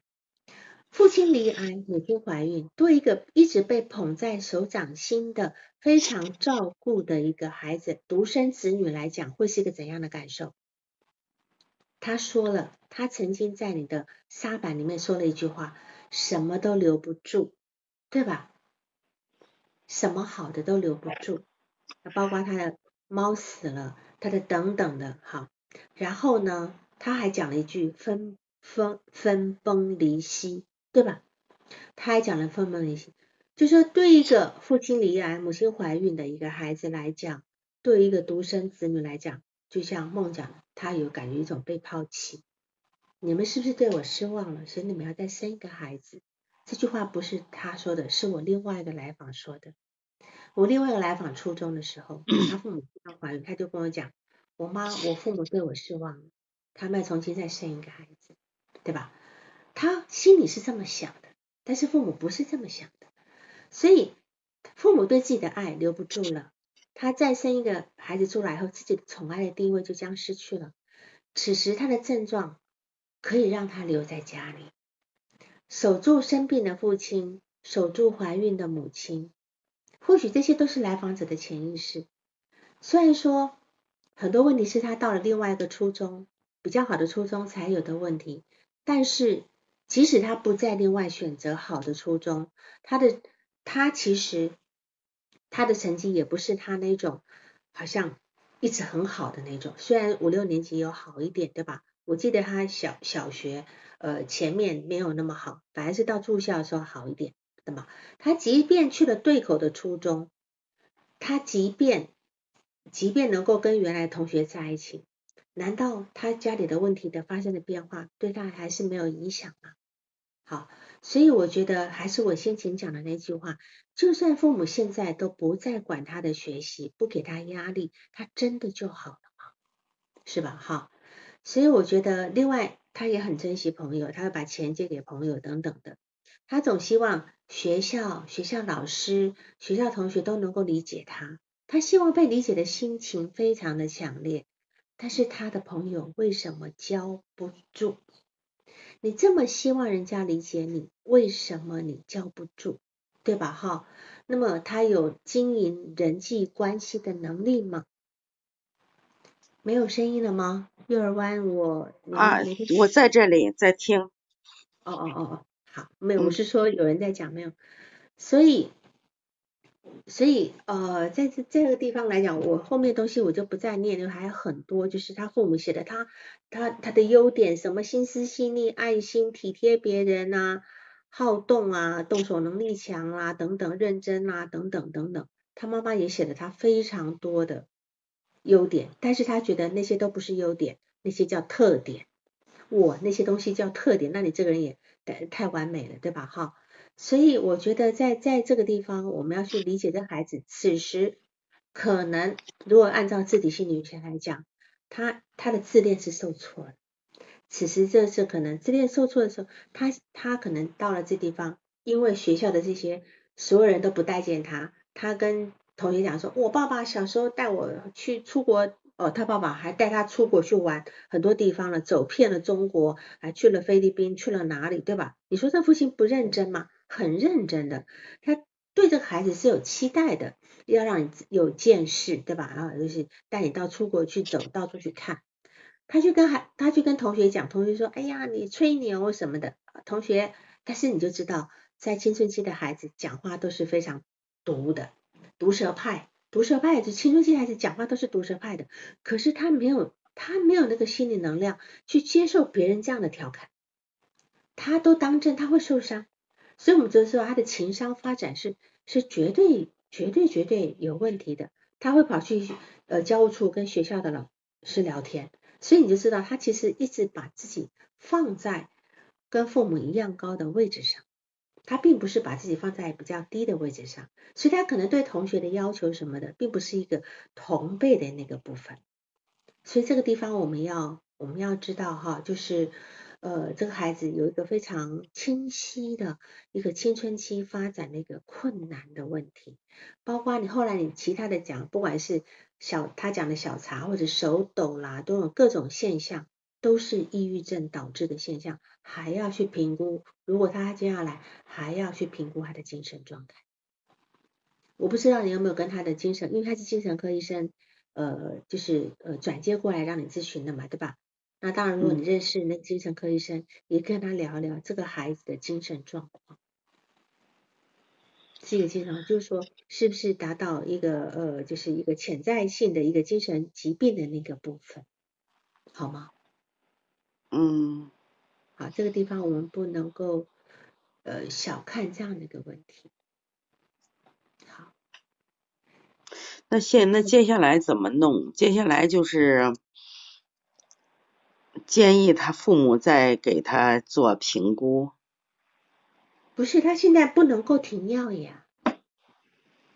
父亲离癌，母亲怀孕，对一个一直被捧在手掌心的、非常照顾的一个孩子，独生子女来讲，会是一个怎样的感受？他说了，他曾经在你的沙板里面说了一句话：什么都留不住，对吧？什么好的都留不住，包括他的猫死了，他的等等的，好。然后呢，他还讲了一句：分分分崩离析。对吧？他还讲了分崩离析，就说对一个父亲离癌、母亲怀孕的一个孩子来讲，对一个独生子女来讲，就像梦讲，他有感觉一种被抛弃。你们是不是对我失望了？所以你们要再生一个孩子？这句话不是他说的，是我另外一个来访说的。我另外一个来访初中的时候，他父母刚怀孕，他就跟我讲，我妈我父母对我失望了，他们要重新再生一个孩子，对吧？他心里是这么想的，但是父母不是这么想的，所以父母对自己的爱留不住了。他再生一个孩子出来后，自己的宠爱的地位就将失去了。此时他的症状可以让他留在家里，守住生病的父亲，守住怀孕的母亲。或许这些都是来访者的潜意识。虽然说很多问题是他到了另外一个初中比较好的初中才有的问题，但是即使他不在另外选择好的初中，他的他其实他的成绩也不是他那种好像一直很好的那种。虽然五六年级有好一点，对吧？我记得他小小学呃前面没有那么好，反而是到住校的时候好一点。那么，他即便去了对口的初中，他即便即便能够跟原来同学在一起，难道他家里的问题的发生的变化对他还是没有影响吗？好，所以我觉得还是我先前讲的那句话，就算父母现在都不再管他的学习，不给他压力，他真的就好了吗？是吧？哈，所以我觉得另外他也很珍惜朋友，他会把钱借给朋友等等的。他总希望学校、学校老师、学校同学都能够理解他，他希望被理解的心情非常的强烈。但是他的朋友为什么交不住？你这么希望人家理解你，为什么你交不住？对吧？哈，那么他有经营人际关系的能力吗？没有声音了吗？幼儿湾，我啊，我在这里在听。哦哦哦哦。好，没有，我是说有人在讲没有，所以，所以呃，在这这个地方来讲，我后面东西我就不再念了，还有很多，就是他父母写的，他他他的优点，什么心思细腻、爱心、体贴别人啊，好动啊，动手能力强啊，等等，认真啊，等等等等，他妈妈也写了他非常多的优点，但是他觉得那些都不是优点，那些叫特点。我那些东西叫特点，那你这个人也太太完美了，对吧？哈，所以我觉得在在这个地方，我们要去理解这孩子，此时可能如果按照自体心理学来讲，他他的自恋是受挫的。此时这是可能自恋受挫的时候，他他可能到了这地方，因为学校的这些所有人都不待见他，他跟同学讲说，我爸爸小时候带我去出国。哦，他爸爸还带他出国去玩很多地方了，走遍了中国，还去了菲律宾，去了哪里，对吧？你说这父亲不认真吗？很认真的，他对这个孩子是有期待的，要让你有见识，对吧？啊，就是带你到出国去走，到处去看。他去跟孩，他去跟同学讲，同学说，哎呀，你吹牛什么的。同学，但是你就知道，在青春期的孩子讲话都是非常毒的，毒舌派。毒舌派，就青春期孩子讲话都是毒舌派的，可是他没有，他没有那个心理能量去接受别人这样的调侃，他都当真，他会受伤，所以我们就说他的情商发展是是绝对绝对绝对有问题的，他会跑去呃教务处跟学校的老师聊天，所以你就知道他其实一直把自己放在跟父母一样高的位置上。他并不是把自己放在比较低的位置上，所以他可能对同学的要求什么的，并不是一个同辈的那个部分。所以这个地方我们要我们要知道哈，就是呃这个孩子有一个非常清晰的一个青春期发展的一个困难的问题，包括你后来你其他的讲，不管是小他讲的小茶或者手抖啦，都有各种现象。都是抑郁症导致的现象，还要去评估。如果他接下来还要去评估他的精神状态，我不知道你有没有跟他的精神，因为他是精神科医生，呃，就是呃转接过来让你咨询的嘛，对吧？那当然，如果你认识那精神科医生，也跟他聊聊这个孩子的精神状况，是一个精神，就是说是不是达到一个呃，就是一个潜在性的一个精神疾病的那个部分，好吗？嗯，好，这个地方我们不能够呃小看这样的一个问题。好，那现那接下来怎么弄？接下来就是建议他父母再给他做评估。不是，他现在不能够停药呀。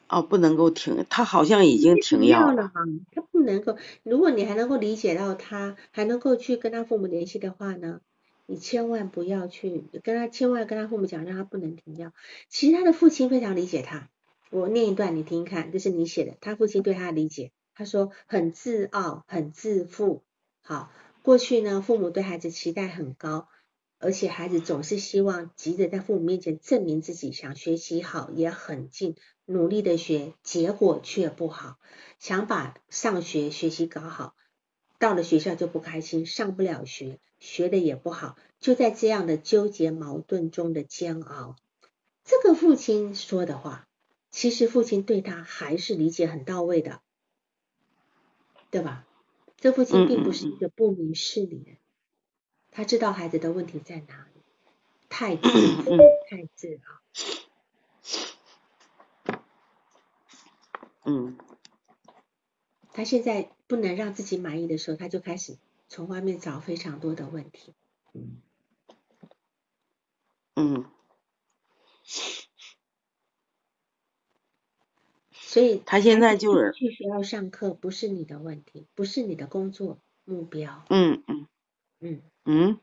哦，不能够停，他好像已经停药了。他不能够，如果你还能够理解到他，还能够去跟他父母联系的话呢，你千万不要去跟他，千万跟他父母讲，让他不能停药。其实他的父亲非常理解他。我念一段你听看，这是你写的，他父亲对他的理解。他说很自傲，很自负。好，过去呢，父母对孩子期待很高。而且孩子总是希望急着在父母面前证明自己，想学习好也很尽努力的学，结果却不好，想把上学学习搞好，到了学校就不开心，上不了学，学的也不好，就在这样的纠结矛盾中的煎熬。这个父亲说的话，其实父亲对他还是理解很到位的，对吧？这父亲并不是一个不明事理的。他知道孩子的问题在哪里，太自 <clears throat> 负，太自豪。嗯。他现在不能让自己满意的时候，他就开始从外面找非常多的问题。嗯。嗯所以他现在就是去学校上课，不是你的问题，不是你的工作目标。嗯嗯嗯。嗯，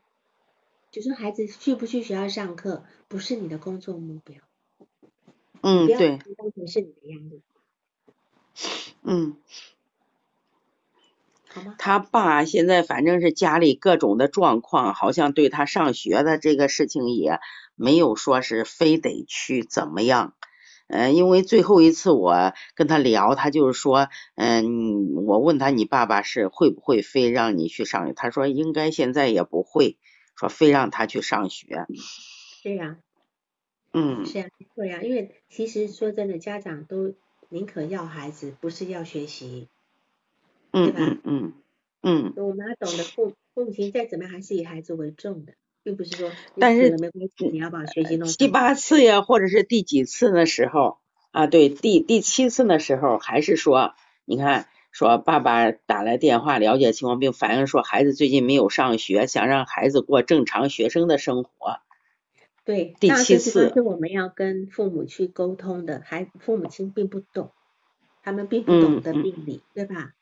就说孩子去不去学校上课，不是你的工作目标。嗯，对。当成是你的压力。嗯。好吗？他爸现在反正是家里各种的状况，好像对他上学的这个事情也没有说是非得去怎么样。嗯，因为最后一次我跟他聊，他就是说，嗯，我问他你爸爸是会不会非让你去上学？他说应该现在也不会说非让他去上学。对呀，嗯，是呀，对呀，因为其实说真的，家长都宁可要孩子，不是要学习，对吧？嗯嗯嗯。我们要懂得父父母亲再怎么样还是以孩子为重的。并不是说，但是没关系你要把学习弄七八次呀，或者是第几次的时候啊？对，第第七次的时候，还是说，你看，说爸爸打来电话了解情况，并反映说孩子最近没有上学，想让孩子过正常学生的生活。对，第七次是我们要跟父母去沟通的，孩父母亲并不懂，他们并不懂得病理，对吧？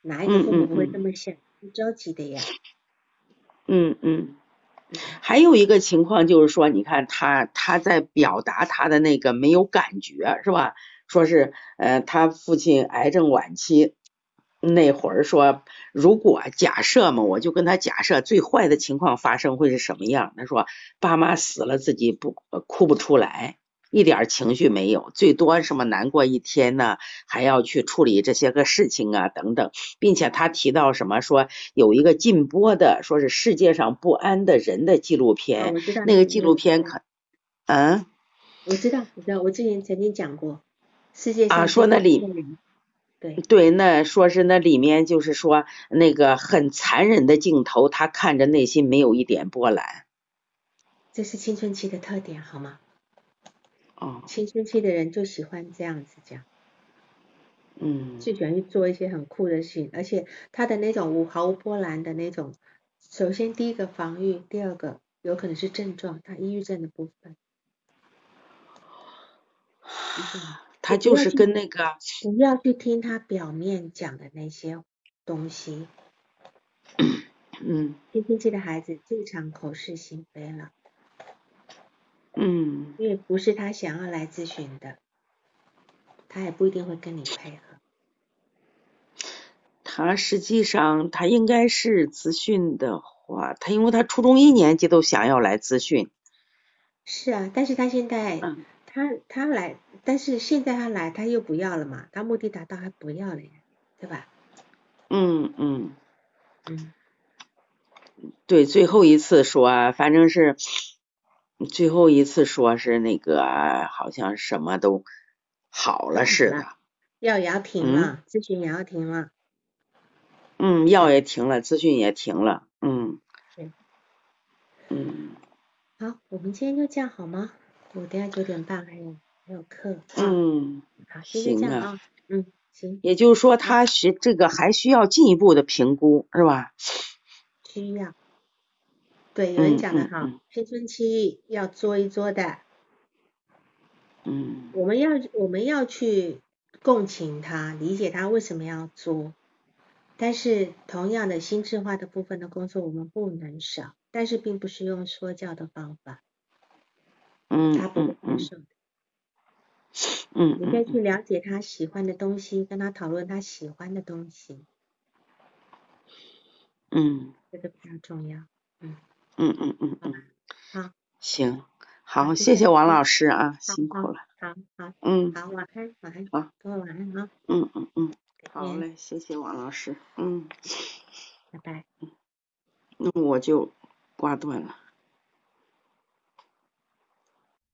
哪一个父母不会这么想？不着急的呀。嗯嗯。还有一个情况就是说，你看他他在表达他的那个没有感觉是吧？说是呃他父亲癌症晚期那会儿说，如果假设嘛，我就跟他假设最坏的情况发生会是什么样？他说爸妈死了自己不哭不出来。一点情绪没有，最多什么难过一天呢？还要去处理这些个事情啊，等等，并且他提到什么说有一个禁播的，说是世界上不安的人的纪录片，那个纪录片可，嗯，我知道，我知道，我之前曾经讲过，世界上啊，说那里，对。对，那说是那里面就是说那个很残忍的镜头，他看着内心没有一点波澜，这是青春期的特点，好吗？哦，青春期的人就喜欢这样子讲，嗯，就喜欢去做一些很酷的事情，而且他的那种无毫无波澜的那种，首先第一个防御，第二个有可能是症状，他抑郁症的部分，他就是跟那个不要去听他表面讲的那些东西，<clears throat> 嗯，青春期的孩子最常口是心非了。嗯，因为不是他想要来咨询的，他也不一定会跟你配合。他实际上他应该是咨询的话，他因为他初中一年级都想要来咨询。是啊，但是他现在，他他来，但是现在他来他又不要了嘛，他目的达到还不要了呀，对吧？嗯嗯嗯，对，最后一次说，反正是。最后一次说是那个好像什么都好了似的，药也要停了，咨询也要停了。嗯，药也停了，咨询也停了。嗯。对。嗯。好，我们今天就这样好吗？我等下九点半还有还有课。嗯。好，行啊。嗯，行。也就是说，他学这个还需要进一步的评估，是吧？需要。对，有人讲的哈，青春期要作一作的。嗯。我们要我们要去共情他，理解他为什么要作。但是同样的心智化的部分的工作，我们不能少。但是并不是用说教的方法。嗯。他不会接受的。嗯。你可以去了解他喜欢的东西，跟他讨论他喜欢的东西。嗯。这个比较重要。嗯。嗯嗯嗯嗯。好。行，好，谢谢王老师啊，辛苦了。好好。嗯。好，晚安，晚安。好。各位晚安啊。嗯嗯嗯。好嘞，谢谢王老师。嗯。拜拜。那我就挂断了。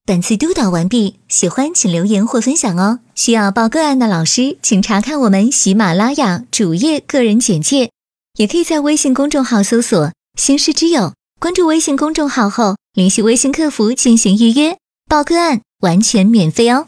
本次督导完毕，喜欢请留言或分享哦。需要报个案的老师，请查看我们喜马拉雅主页个人简介，也可以在微信公众号搜索“星师之友”，关注微信公众号后联系微信客服进行预约，报个案完全免费哦。